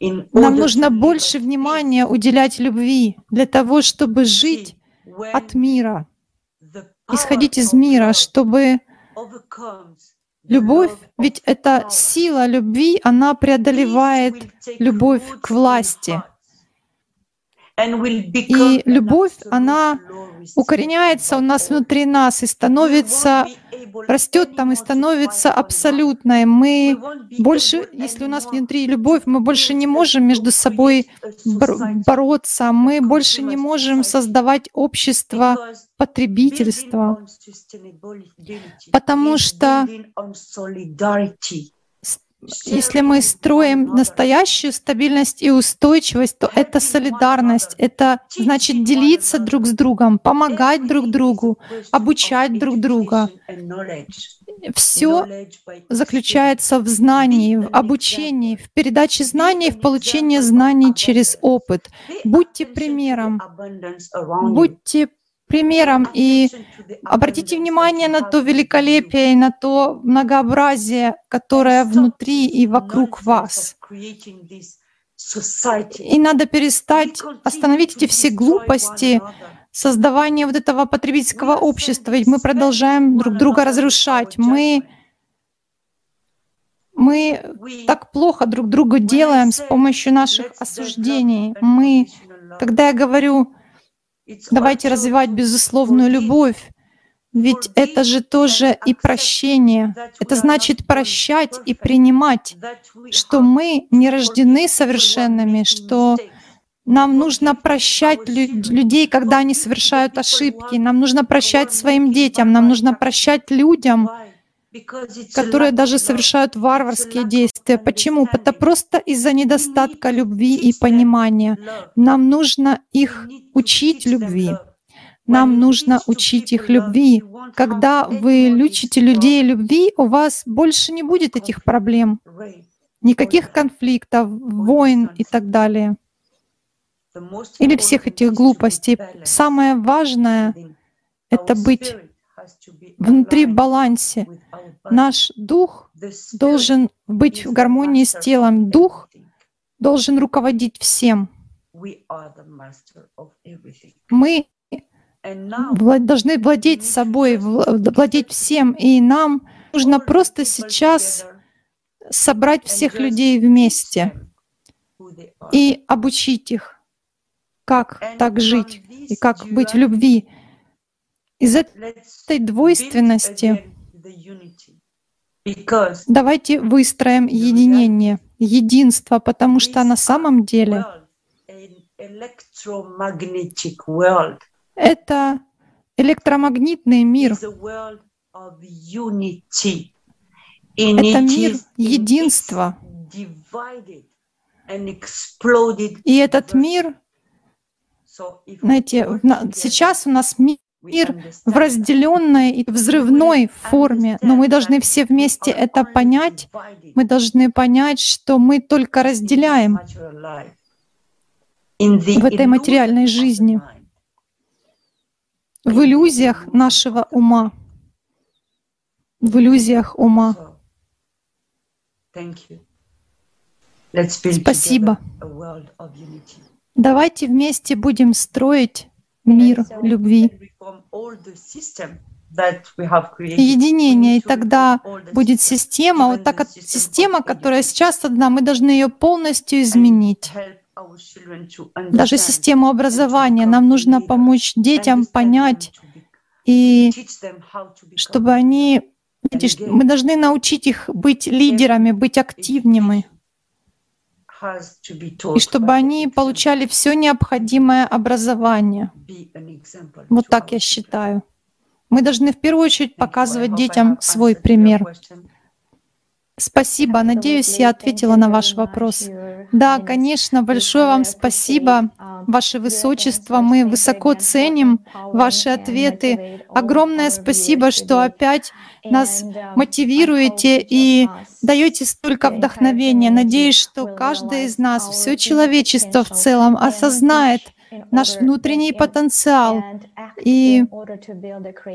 Speaker 1: Нам нужно больше внимания уделять любви для того, чтобы жить от мира, исходить из мира, чтобы любовь, ведь эта сила любви, она преодолевает любовь к власти. И любовь, она укореняется у нас внутри нас и становится, растет там и становится абсолютной. Мы больше, если у нас внутри любовь, мы больше не можем между собой бороться, мы больше не можем создавать общество потребительства, потому что если мы строим настоящую стабильность и устойчивость, то это солидарность, это значит делиться друг с другом, помогать друг другу, обучать друг друга. Все заключается в знании, в обучении, в передаче знаний, в получении знаний через опыт. Будьте примером, будьте примером и обратите внимание на то великолепие и на то многообразие, которое внутри и вокруг вас. И надо перестать остановить эти все глупости, создавание вот этого потребительского общества, ведь мы продолжаем друг друга разрушать. Мы мы так плохо друг другу делаем с помощью наших осуждений. Мы, когда я говорю, Давайте развивать безусловную любовь, ведь это же тоже и прощение. Это значит прощать и принимать, что мы не рождены совершенными, что нам нужно прощать людей, когда они совершают ошибки. Нам нужно прощать своим детям, нам нужно прощать людям, которые даже совершают варварские действия. Почему? Это просто из-за недостатка любви и понимания. Нам нужно их учить любви. Нам нужно учить их любви. Когда вы учите людей любви, у вас больше не будет этих проблем, никаких конфликтов, войн и так далее. Или всех этих глупостей. Самое важное — это быть внутри балансе. Наш дух должен быть в гармонии с телом. Дух должен руководить всем. Мы должны владеть собой, владеть всем, и нам нужно просто сейчас собрать всех людей вместе и обучить их, как так жить и как быть в любви. Из этой двойственности давайте выстроим единение, единство, потому что на самом деле это электромагнитный мир. Это мир единства. И этот мир, знаете, сейчас у нас мир мир в разделенной и взрывной форме, но мы должны все вместе это понять. Мы должны понять, что мы только разделяем в этой материальной жизни, в иллюзиях нашего ума, в иллюзиях ума. Спасибо. Давайте вместе будем строить мир любви, единение, и тогда будет система, вот так система, которая сейчас одна, мы должны ее полностью изменить. Даже систему образования. Нам нужно помочь детям понять, и чтобы они, мы должны научить их быть лидерами, быть активными и чтобы они получали все необходимое образование. Вот так я считаю. Мы должны в первую очередь показывать детям свой пример. Спасибо. Надеюсь, я ответила на ваш вопрос. Да, конечно, большое вам спасибо, Ваше Высочество. Мы высоко ценим ваши ответы. Огромное спасибо, что опять нас мотивируете и даете столько вдохновения. Надеюсь, что каждый из нас, все человечество в целом осознает наш внутренний потенциал. и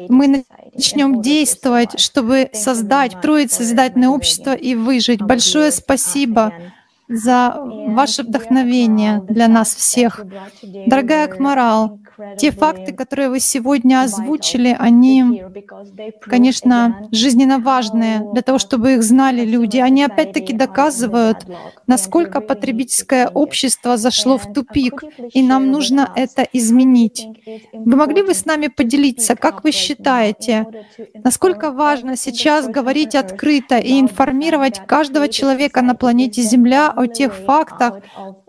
Speaker 1: мы начнем действовать, чтобы создать, строить созидательное общество и выжить. Большое спасибо за ваше вдохновение для нас всех. Дорогая Акмарал, те факты, которые вы сегодня озвучили, они, конечно, жизненно важные для того, чтобы их знали люди. Они опять-таки доказывают, насколько потребительское общество зашло в тупик, и нам нужно это изменить. Вы могли бы с нами поделиться, как вы считаете, насколько важно сейчас говорить открыто и информировать каждого человека на планете Земля о тех фактах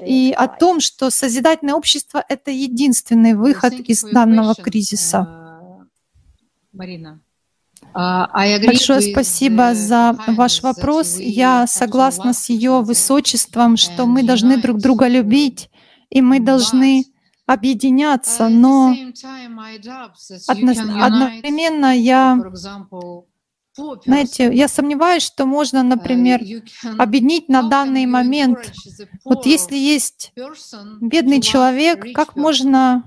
Speaker 1: и о том, что созидательное общество — это единственный выход из данного кризиса.
Speaker 3: Uh, Марина. Uh,
Speaker 1: Большое спасибо за ваш вопрос. Я согласна с ее высочеством, что мы должны друг друга любить, и мы должны объединяться, но одновременно я знаете, я сомневаюсь, что можно, например, объединить на данный момент. Вот если есть бедный человек, как можно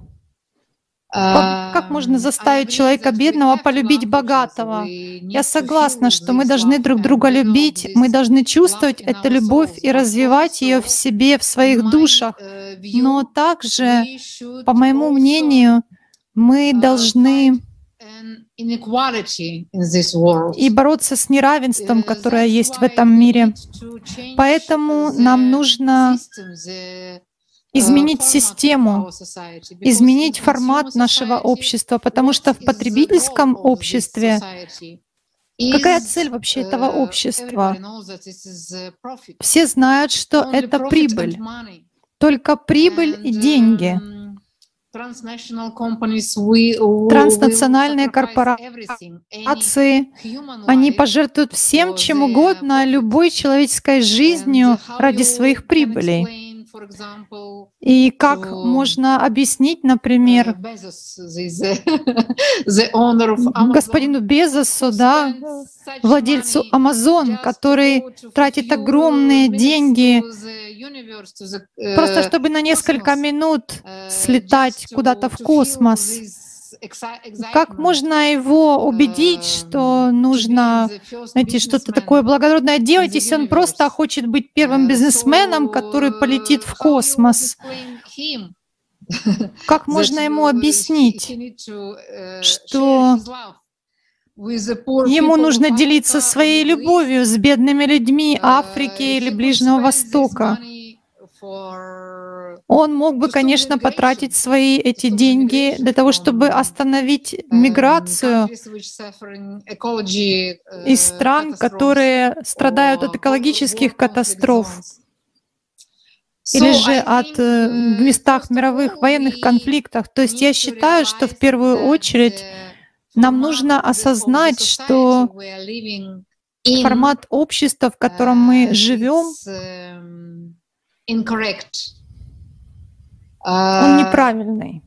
Speaker 1: как можно заставить человека бедного полюбить богатого? Я согласна, что мы должны друг друга любить, мы должны чувствовать эту любовь и развивать ее в себе, в своих душах. Но также, по моему мнению, мы должны и бороться с неравенством, которое есть в этом мире. Поэтому нам нужно изменить систему, изменить формат нашего общества, потому что в потребительском обществе Какая цель вообще этого общества? Все знают, что это прибыль. Только прибыль и деньги. Транснациональные корпорации, они пожертвуют всем, чем угодно, любой человеческой жизнью ради своих прибылей. И как можно объяснить, например, <laughs> господину Безосу, да, владельцу Amazon, который тратит огромные деньги просто чтобы на несколько минут слетать куда-то в космос. Как можно его убедить, что нужно, знаете, что-то такое благородное делать, если он просто хочет быть первым бизнесменом, который полетит в космос? <laughs> Как можно ему объяснить, что Ему нужно делиться своей любовью с бедными людьми Африки или Ближнего Востока. Он мог бы, конечно, потратить свои эти деньги для того, чтобы остановить миграцию из стран, которые страдают от экологических катастроф. или же от э, местах мировых военных конфликтов. То есть я считаю, что в первую очередь нам нужно осознать, что формат общества, в котором мы живем, он неправильный.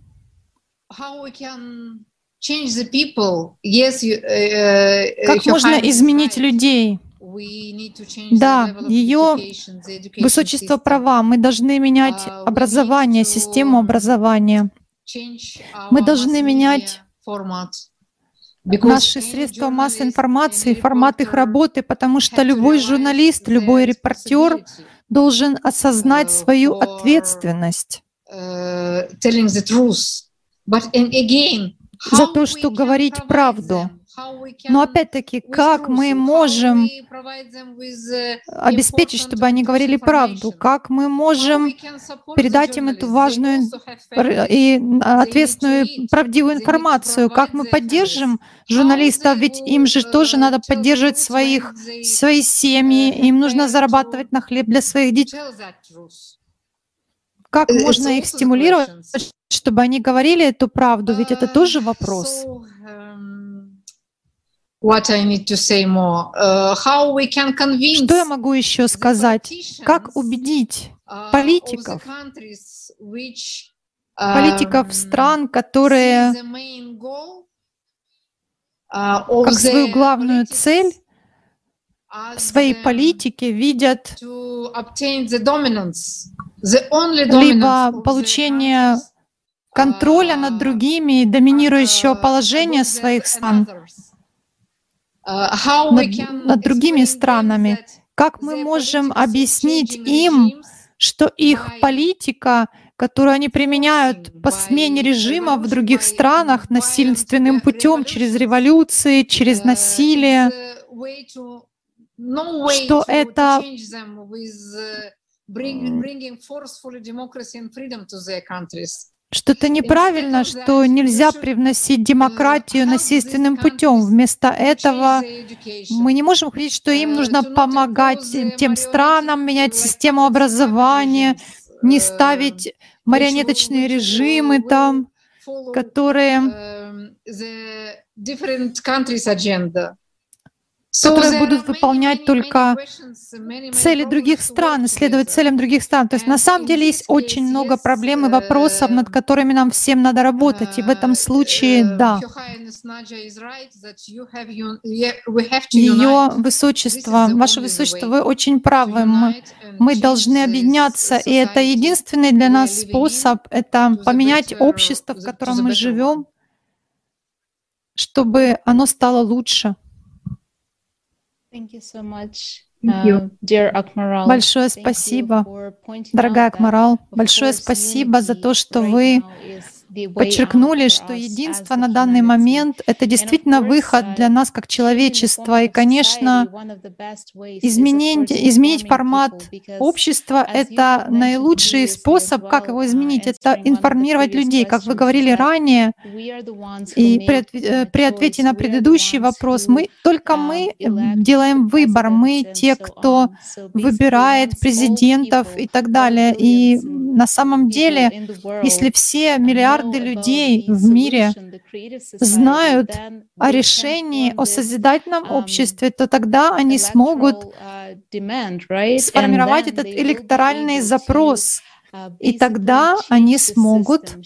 Speaker 1: Как можно изменить людей? Да, ее высочество права. Мы должны менять образование, систему образования. Мы должны менять наши средства массовой информации, формат их работы, потому что любой журналист, любой репортер должен осознать свою ответственность за то, что говорить правду. Но опять-таки, как мы можем обеспечить, чтобы они говорили правду? Как мы можем передать им эту важную и ответственную, правдивую информацию? Как мы поддержим журналистов? Ведь им же тоже надо поддерживать своих, свои семьи, им нужно зарабатывать на хлеб для своих детей. Как можно их стимулировать, чтобы они говорили эту правду? Ведь это тоже вопрос.
Speaker 3: What I need to say more. Uh, how we can convince
Speaker 1: Что я могу еще сказать? Как убедить политиков, политиков стран, которые как свою главную цель в своей политике видят либо получение контроля над другими, доминирующего положения своих стран, над, над другими странами, как мы можем объяснить им, что их политика, которую они применяют по смене режима в других странах насильственным путем, через революции, через насилие, что это что это неправильно, что нельзя привносить демократию насильственным путем. Вместо этого мы не можем говорить, что им нужно помогать тем странам, менять систему образования, не ставить марионеточные режимы там, которые которые будут выполнять только цели других стран, исследовать целям других стран. То есть на самом деле есть очень много проблем и вопросов, над которыми нам всем надо работать. И в этом случае, да, Ее Высочество, Ваше Высочество, вы очень правы. Мы, мы должны объединяться, и это единственный для нас способ, это поменять общество, в котором мы живем, чтобы оно стало лучше. Большое спасибо, дорогая Акмарал. Большое спасибо за то, что вы подчеркнули, что единство на данный момент — это действительно выход для нас как человечества. И, конечно, изменить, изменить формат общества — это наилучший способ, как его изменить. Это информировать людей. Как вы говорили ранее, и при, э, при ответе на предыдущий вопрос, мы, только мы делаем выбор. Мы те, кто выбирает президентов и так далее. И на самом деле, если все миллиарды людей в мире знают о решении о созидательном обществе, то тогда они смогут сформировать этот электоральный запрос и тогда они смогут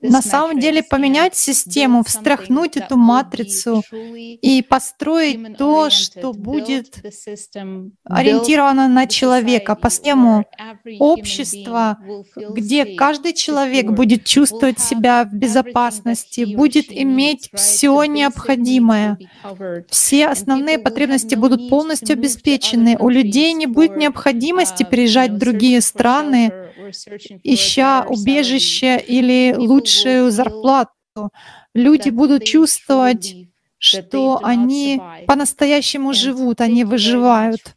Speaker 1: на самом деле поменять систему, встряхнуть эту матрицу и построить то, что будет ориентировано на человека, по схему общества, где каждый человек будет чувствовать себя в безопасности, будет иметь все необходимое. Все основные потребности будут полностью обеспечены. У людей не будет необходимости переезжать в другие страны, ища убежище или лучшую зарплату. Люди будут чувствовать, что они по-настоящему живут, они выживают.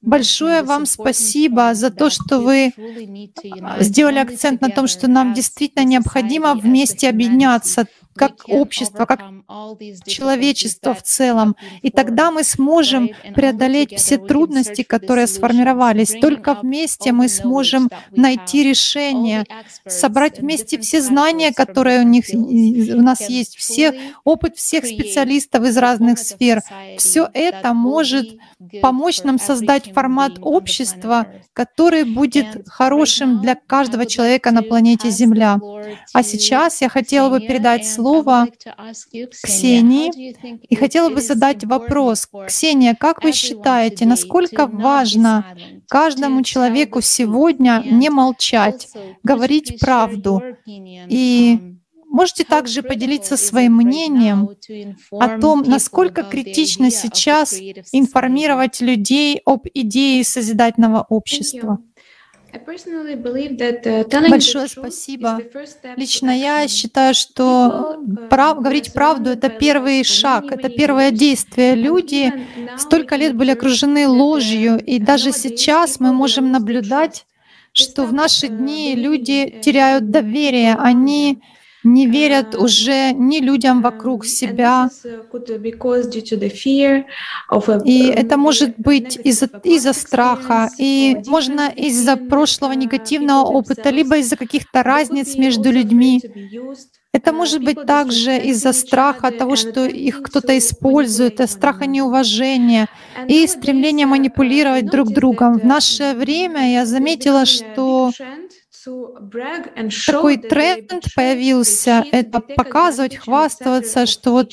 Speaker 1: Большое вам спасибо за то, что вы сделали акцент на том, что нам действительно необходимо вместе объединяться как общество, как человечество в целом. И тогда мы сможем преодолеть все трудности, которые сформировались. Только вместе мы сможем найти решение, собрать вместе все знания, которые у, них, у нас есть, все, опыт всех специалистов из разных сфер. Все это может помочь нам создать формат общества, который будет хорошим для каждого человека на планете Земля. А сейчас я хотела бы передать слово слово Ксении и хотела бы задать вопрос. Ксения, как вы считаете, насколько важно каждому человеку сегодня не молчать, говорить правду и um, Можете также поделиться своим мнением о том, насколько критично сейчас информировать людей об идее созидательного общества. Uh, Большое спасибо. Лично я считаю, что uh, прав, говорить правду — это первый шаг, это первое действие. Люди столько лет были окружены ложью, и даже сейчас мы можем наблюдать, что в наши uh, дни люди теряют доверие, они не верят уже ни людям вокруг себя. И это может быть из-за из страха, и можно из-за прошлого негативного опыта, либо из-за каких-то разниц между людьми. Это может быть также из-за страха того, что их кто-то использует, страха неуважения и стремления манипулировать друг другом. В наше время я заметила, что такой тренд появился, это показывать, хвастаться, что вот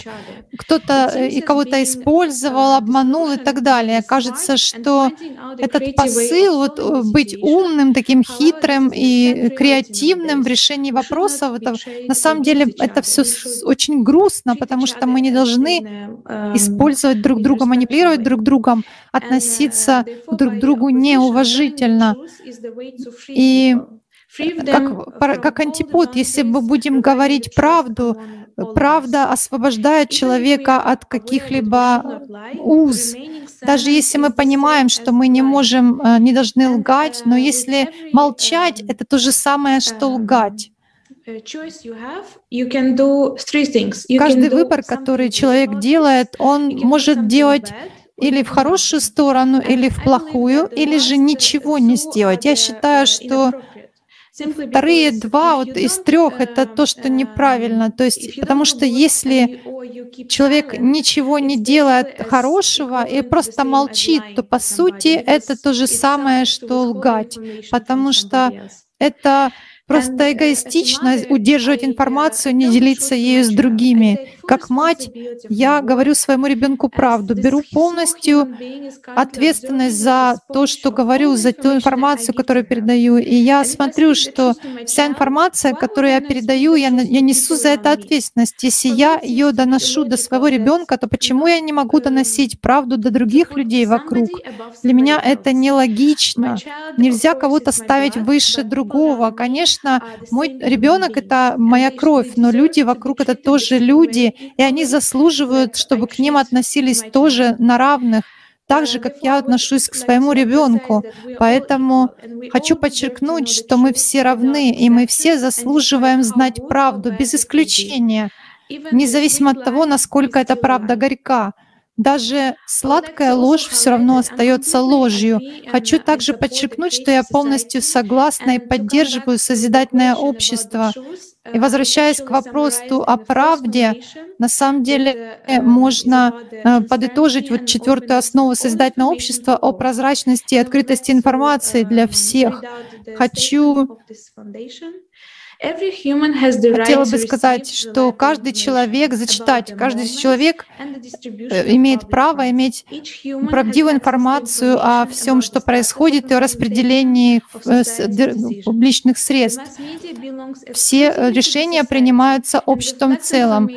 Speaker 1: кто-то э, и кого-то использовал, обманул и так далее. Кажется, что этот посыл вот э, быть умным, таким хитрым и креативным в решении вопросов, это на самом деле это все очень грустно, потому что мы не должны использовать друг друга, манипулировать друг другом, относиться друг к другу неуважительно. И как, как антипод, если мы будем говорить правду, правда освобождает человека от каких-либо уз. Даже если мы понимаем, что мы не можем, э, не должны лгать, но если молчать, это то же самое, что лгать. Каждый выбор, который человек делает, он может делать или в хорошую сторону, или в плохую, или же ничего не сделать. Я считаю, что Вторые два вот из трех — это то, что неправильно. То есть, потому что если человек ничего не делает хорошего и просто молчит, то по сути это то же самое, что лгать, потому что это Просто эгоистично удерживать информацию, не делиться ею с другими. Как мать, я говорю своему ребенку правду, беру полностью ответственность за то, что говорю, за ту информацию, которую передаю. И я смотрю, что вся информация, которую я передаю, я, я несу за это ответственность. Если я ее доношу до своего ребенка, то почему я не могу доносить правду до других людей вокруг? Для меня это нелогично. Нельзя кого-то ставить выше другого. Конечно, конечно, мой ребенок — это моя кровь, но люди вокруг — это тоже люди, и они заслуживают, чтобы к ним относились тоже на равных, так же, как я отношусь к своему ребенку. Поэтому хочу подчеркнуть, что мы все равны, и мы все заслуживаем знать правду без исключения, независимо от того, насколько эта правда горька. Даже сладкая ложь все равно остается ложью. Хочу также подчеркнуть, что я полностью согласна и поддерживаю созидательное общество. И возвращаясь к вопросу о правде, на самом деле можно э, подытожить вот четвертую основу созидательного общества о прозрачности и открытости информации для всех. Хочу Хотела бы сказать, что каждый человек, зачитать, каждый человек э, имеет право иметь правдивую информацию о всем, что происходит, и о распределении э, публичных средств. Все э, решения принимаются обществом в целом.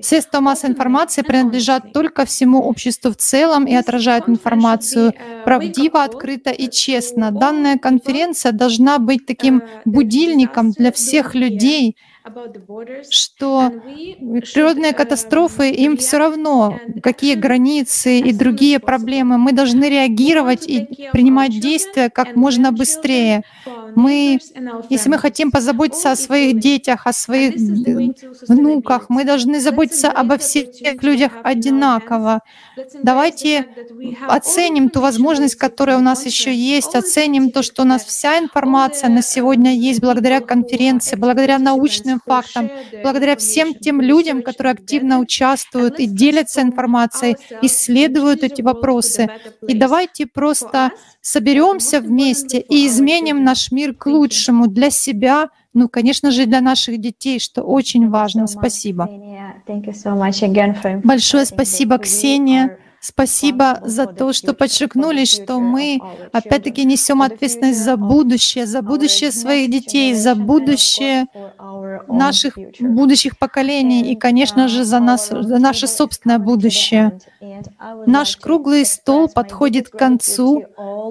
Speaker 1: Средства массовой информации принадлежат только всему обществу в целом и отражают информацию правдиво, открыто и честно. Данная конференция должна быть таким будильником для всех людей, что природные катастрофы, им все равно, какие границы и другие проблемы. Мы должны реагировать и принимать действия как можно быстрее. Мы, если мы хотим позаботиться о своих детях, о своих внуках, мы должны заботиться обо всех людях одинаково. Давайте оценим ту возможность, которая у нас еще есть, оценим то, что у нас вся информация на сегодня есть благодаря конференции, благодаря научным фактам, благодаря всем тем людям, которые активно участвуют и делятся информацией, исследуют эти вопросы. И давайте просто соберемся вместе и изменим наш мир к лучшему для себя, ну, конечно же, для наших детей, что очень важно. Спасибо. Большое спасибо, Ксения. Спасибо за то, что подчеркнули, что мы опять-таки несем ответственность за будущее, за будущее своих детей, за будущее наших будущих поколений и, конечно же, за, нас, за наше собственное будущее. Наш круглый стол подходит к концу,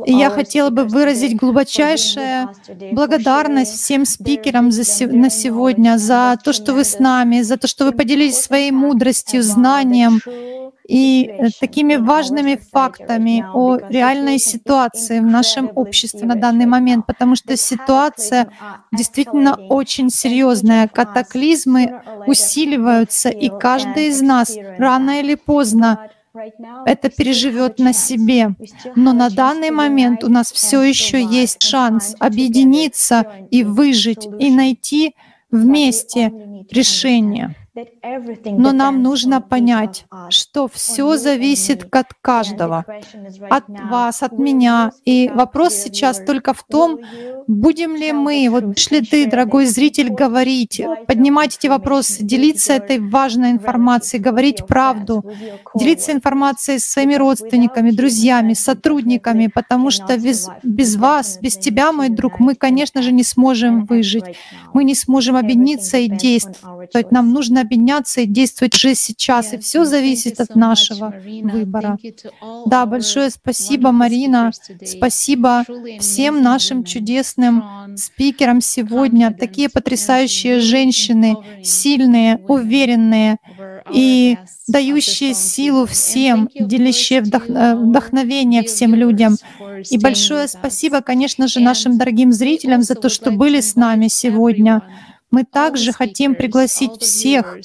Speaker 1: и я хотела бы выразить глубочайшую благодарность всем спикерам за, на сегодня за то, что вы с нами, за то, что вы поделились своей мудростью, знанием, и э, такими важными фактами о реальной ситуации в нашем обществе на данный момент, потому что ситуация действительно очень серьезная. Катаклизмы усиливаются, и каждый из нас рано или поздно это переживет на себе. Но на данный момент у нас все еще есть шанс объединиться и выжить, и найти вместе решение. Но нам нужно понять, что все зависит от каждого, от вас, от меня. И вопрос сейчас только в том, будем ли мы, вот будешь ли ты, дорогой зритель, говорить, поднимать эти вопросы, делиться этой важной информацией, говорить правду, делиться информацией с своими родственниками, друзьями, сотрудниками, потому что без, без вас, без тебя, мой друг, мы, конечно же, не сможем выжить. Мы не сможем объединиться и действовать. Нам нужно объединяться и действовать уже сейчас, и все зависит от нашего выбора. Да, большое спасибо, Марина. Спасибо всем нашим чудесным спикерам сегодня. Такие потрясающие женщины, сильные, уверенные и дающие силу всем, делящие э, вдохновение всем людям. И большое спасибо, конечно же, нашим дорогим зрителям за то, что были с нами сегодня. Мы также хотим пригласить всех,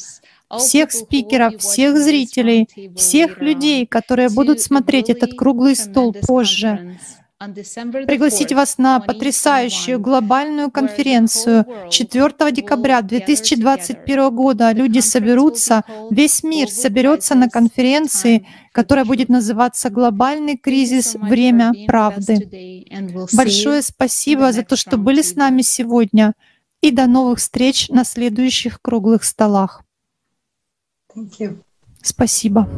Speaker 1: всех спикеров, всех зрителей, всех людей, которые будут смотреть этот круглый стол позже, пригласить вас на потрясающую глобальную конференцию 4 декабря 2021 года. Люди соберутся, весь мир соберется на конференции, которая будет называться «Глобальный кризис. Время правды». Большое спасибо за то, что были с нами сегодня, и до новых встреч на следующих круглых столах. Спасибо.